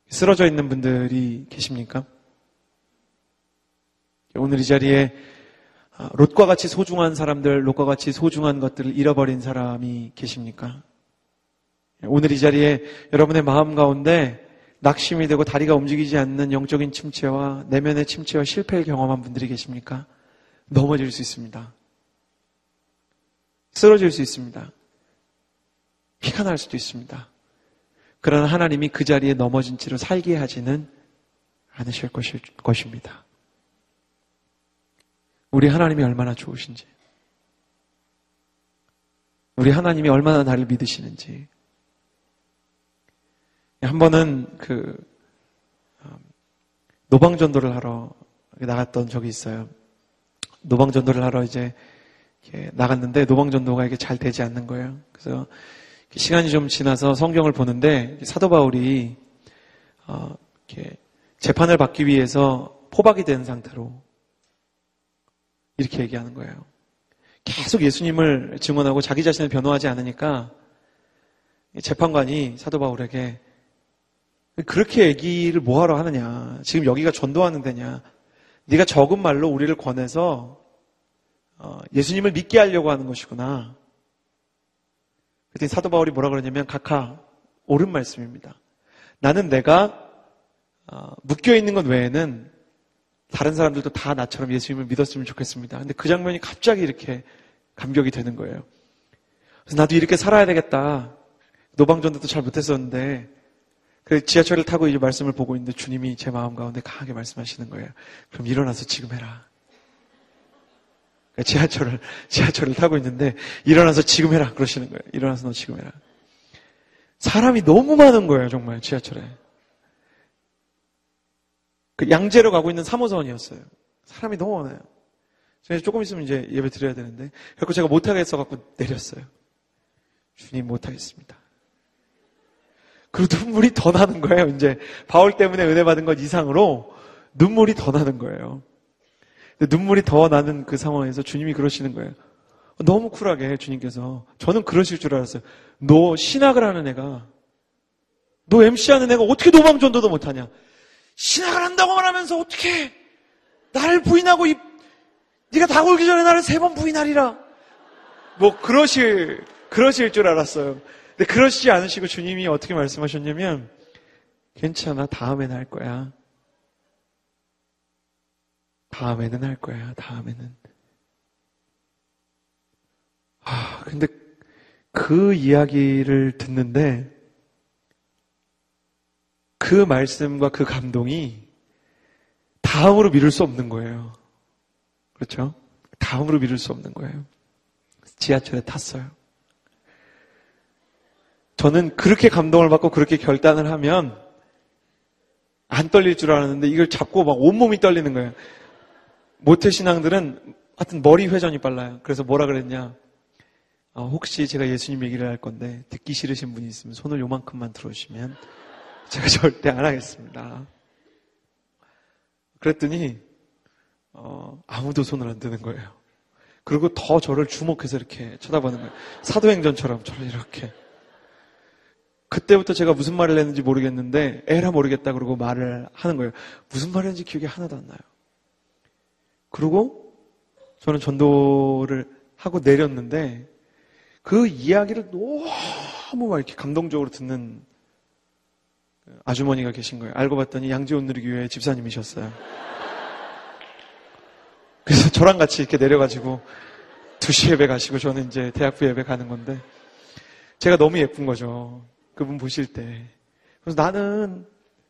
쓰러져 있는 분들이 계십니까? 오늘 이 자리에 아, 롯과 같이 소중한 사람들, 롯과 같이 소중한 것들을 잃어버린 사람이 계십니까? 오늘 이 자리에 여러분의 마음 가운데 낙심이 되고 다리가 움직이지 않는 영적인 침체와 내면의 침체와 실패를 경험한 분들이 계십니까? 넘어질 수 있습니다. 쓰러질 수 있습니다. 피가 날 수도 있습니다. 그러나 하나님이 그 자리에 넘어진 채로 살게 하지는 않으실 것입니다. 우리 하나님이 얼마나 좋으신지, 우리 하나님이 얼마나 나를 믿으시는지, 한 번은 그 음, 노방전도를 하러 나갔던 적이 있어요. 노방전도를 하러 이제 나갔는데 노방전도가 이게 잘 되지 않는 거예요. 그래서 시간이 좀 지나서 성경을 보는데 사도 바울이 어, 이렇게 재판을 받기 위해서 포박이 된 상태로 이렇게 얘기하는 거예요. 계속 예수님을 증언하고 자기 자신을 변호하지 않으니까 재판관이 사도 바울에게 그렇게 얘기를 뭐하러 하느냐. 지금 여기가 전도하는 데냐. 네가 적은 말로 우리를 권해서 어, 예수님을 믿게 하려고 하는 것이구나. 그랬더니 사도 바울이 뭐라 그러냐면 각하 옳은 말씀입니다. 나는 내가 어, 묶여 있는 것 외에는 다른 사람들도 다 나처럼 예수님을 믿었으면 좋겠습니다. 근데 그 장면이 갑자기 이렇게 감격이 되는 거예요. 그래서 나도 이렇게 살아야 되겠다. 노방전도도 잘 못했었는데 그 지하철을 타고 이제 말씀을 보고 있는데 주님이 제 마음 가운데 강하게 말씀하시는 거예요. 그럼 일어나서 지금 해라. 지하철을, 지하철을 타고 있는데 일어나서 지금 해라. 그러시는 거예요. 일어나서 너 지금 해라. 사람이 너무 많은 거예요. 정말 지하철에. 그 양재로 가고 있는 3호선이었어요. 사람이 너무 많아요. 그래서 조금 있으면 이제 예배 드려야 되는데. 그래서 제가 못하겠어 갖고 내렸어요. 주님 못하겠습니다. 그리고 눈물이 더 나는 거예요. 이제 바울 때문에 은혜 받은 것 이상으로 눈물이 더 나는 거예요. 눈물이 더 나는 그 상황에서 주님이 그러시는 거예요. 너무 쿨하게 주님께서 저는 그러실 줄 알았어요. 너 신학을 하는 애가 너 MC 하는 애가 어떻게 노방 전도도 못하냐? 신학을 한다고만 하면서 어떻게 나를 부인하고 이, 네가 다 울기 전에 나를 세 번 부인하리라. 뭐 그러실 그러실 줄 알았어요. 근데 그러시지 않으시고 주님이 어떻게 말씀하셨냐면, 괜찮아, 다음에는 할 거야. 다음에는 할 거야, 다음에는. 아, 근데 그 이야기를 듣는데, 그 말씀과 그 감동이 다음으로 미룰 수 없는 거예요. 그렇죠? 다음으로 미룰 수 없는 거예요. 지하철에 탔어요. 저는 그렇게 감동을 받고 그렇게 결단을 하면 안 떨릴 줄 알았는데 이걸 잡고 막 온몸이 떨리는 거예요. 모태 신앙들은 하여튼 머리 회전이 빨라요. 그래서 뭐라 그랬냐. 어, 혹시 제가 예수님 얘기를 할 건데 듣기 싫으신 분이 있으면 손을 요만큼만 들어주시면 제가 절대 안 하겠습니다. 그랬더니 어, 아무도 손을 안 드는 거예요. 그리고 더 저를 주목해서 이렇게 쳐다보는 거예요. 사도행전처럼 저를 이렇게. 그때부터 제가 무슨 말을 했는지 모르겠는데 에라 모르겠다 그러고 말을 하는 거예요. 무슨 말을 했는지 기억이 하나도 안 나요. 그리고 저는 전도를 하고 내렸는데 그 이야기를 너무 막 이렇게 감동적으로 듣는 아주머니가 계신 거예요. 알고 봤더니 양지온 누리교회 집사님이셨어요. 그래서 저랑 같이 이렇게 내려가지고 2시 예배 가시고 저는 이제 대학부 예배 가는 건데 제가 너무 예쁜 거죠. 그분 보실 때. 그래서 나는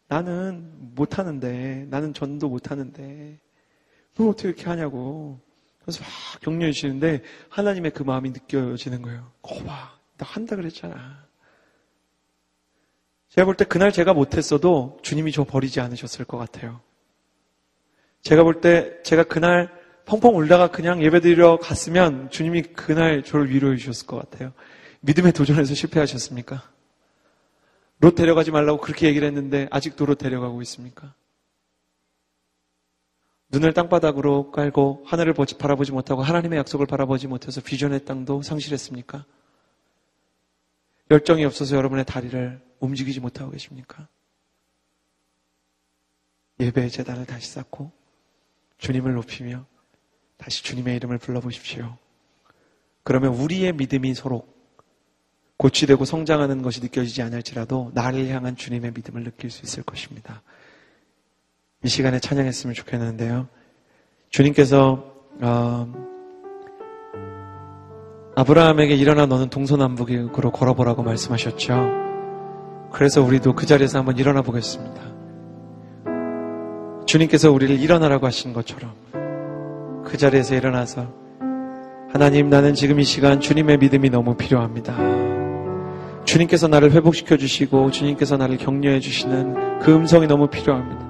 나는 못하는데 나는 전도 못하는데 너 어떻게 이렇게 하냐고 그래서 막 격려해 주시는데 하나님의 그 마음이 느껴지는 거예요. 거봐 나 한다 그랬잖아. 제가 볼 때 그날 제가 못했어도 주님이 저 버리지 않으셨을 것 같아요. 제가 볼 때 제가 그날 펑펑 울다가 그냥 예배드리러 갔으면 주님이 그날 저를 위로해 주셨을 것 같아요. 믿음의 도전에서 실패하셨습니까? 롯 데려가지 말라고 그렇게 얘기를 했는데 아직도 롯 데려가고 있습니까? 눈을 땅바닥으로 깔고 하늘을 바라보지 못하고 하나님의 약속을 바라보지 못해서 비전의 땅도 상실했습니까? 열정이 없어서 여러분의 다리를 움직이지 못하고 계십니까? 예배의 재단을 다시 쌓고 주님을 높이며 다시 주님의 이름을 불러보십시오. 그러면 우리의 믿음이 서로 고치되고 성장하는 것이 느껴지지 않을지라도 나를 향한 주님의 믿음을 느낄 수 있을 것입니다. 이 시간에 찬양했으면 좋겠는데요. 주님께서 어, 아브라함에게 일어나 너는 동서남북으로 걸어보라고 말씀하셨죠. 그래서 우리도 그 자리에서 한번 일어나 보겠습니다. 주님께서 우리를 일어나라고 하신 것처럼 그 자리에서 일어나서 하나님 나는 지금 이 시간 주님의 믿음이 너무 필요합니다. 주님께서 나를 회복시켜 주시고 주님께서 나를 격려해 주시는 그 음성이 너무 필요합니다.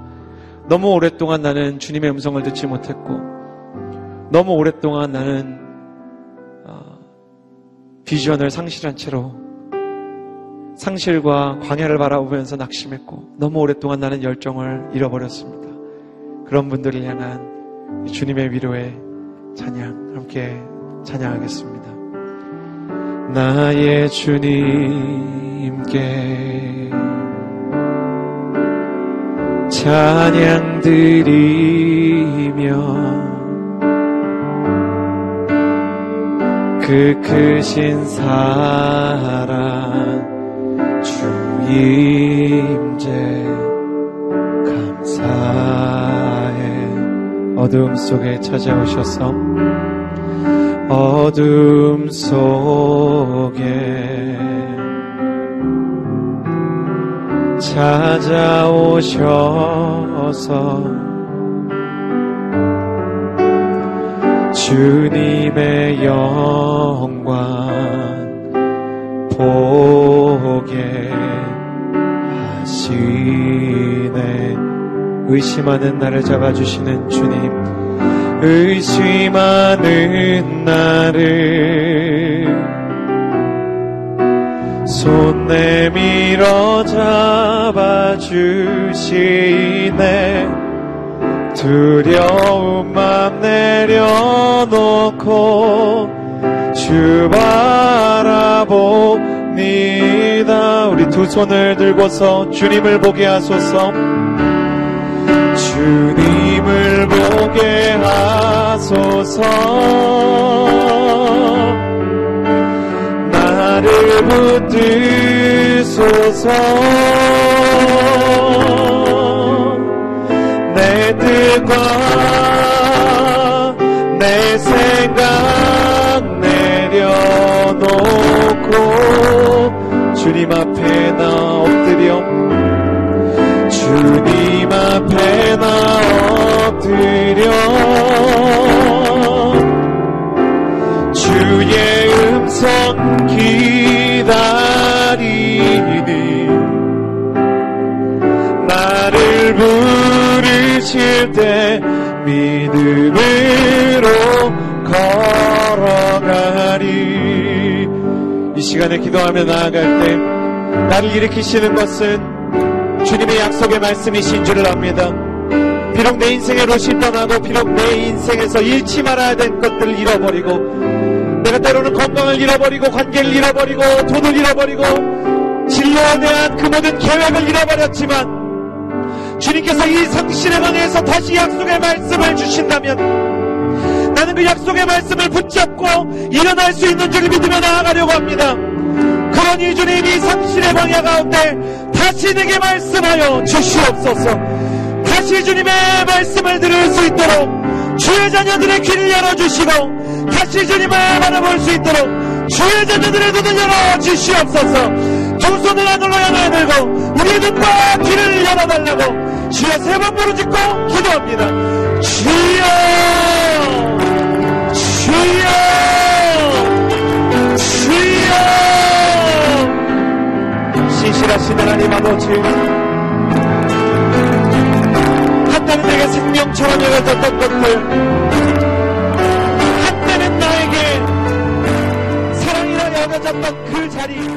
너무 오랫동안 나는 주님의 음성을 듣지 못했고 너무 오랫동안 나는 어, 비전을 상실한 채로 상실과 광야를 바라보면서 낙심했고 너무 오랫동안 나는 열정을 잃어버렸습니다. 그런 분들을 향한 주님의 위로의 찬양 함께 찬양하겠습니다. 나의 주님께 찬양 드리며 그 크신 사랑 주임제 감사해. 어둠 속에 찾아오셔서 어둠 속에 찾아오셔서 주님의 영광 보게 하시네. 의심하는 나를 잡아주시는 주님 의심하는 나를 손 내밀어 잡아주시네. 두려움 만 내려놓고 주 바라봅니다. 우리 두 손을 들고서 주님을 보게 하소서. 주님을 보게 하소서. 나를 붙 드소서 내 뜻과 내 생각 내려놓고 주님 앞에 나 엎드려 주님 앞에 나 엎드려. 주의 음성 기 부르실 때 믿음으로 걸어가리 이 시간에 기도하며 나아갈 때 나를 일으키시는 것은 주님의 약속의 말씀이신 줄을 압니다. 비록 내 인생의 롯이 떠나고 비록 내 인생에서 잃지 말아야 될 것들을 잃어버리고 내가 때로는 건강을 잃어버리고 관계를 잃어버리고 돈을 잃어버리고 진로에 대한 그 모든 계획을 잃어버렸지만 주님께서 이 성신의 방에서 다시 약속의 말씀을 주신다면 나는 그 약속의 말씀을 붙잡고 일어날 수 있는 줄을 믿으며 나아가려고 합니다. 그러니 주님 이 성신의 방야 가운데 다시 내게 말씀하여 주시옵소서. 다시 주님의 말씀을 들을 수 있도록 주의 자녀들의 길을 열어주시고 다시 주님을 바라볼 수 있도록 주의 자녀들의 눈을 열어주시옵소서. 두 손을 하늘로 향해 들고 우리의 눈과 귀를 열어달라고 주여 세 번 부르짖고 기도합니다. 주여! 주여! 주여! 신실하신 하나님 아버지. 한때는 내게 생명처럼 여겨졌던 것들. 한때는 나에게 사랑이라 여겨졌던 그 자리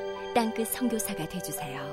땅끝 성교사가 되주세요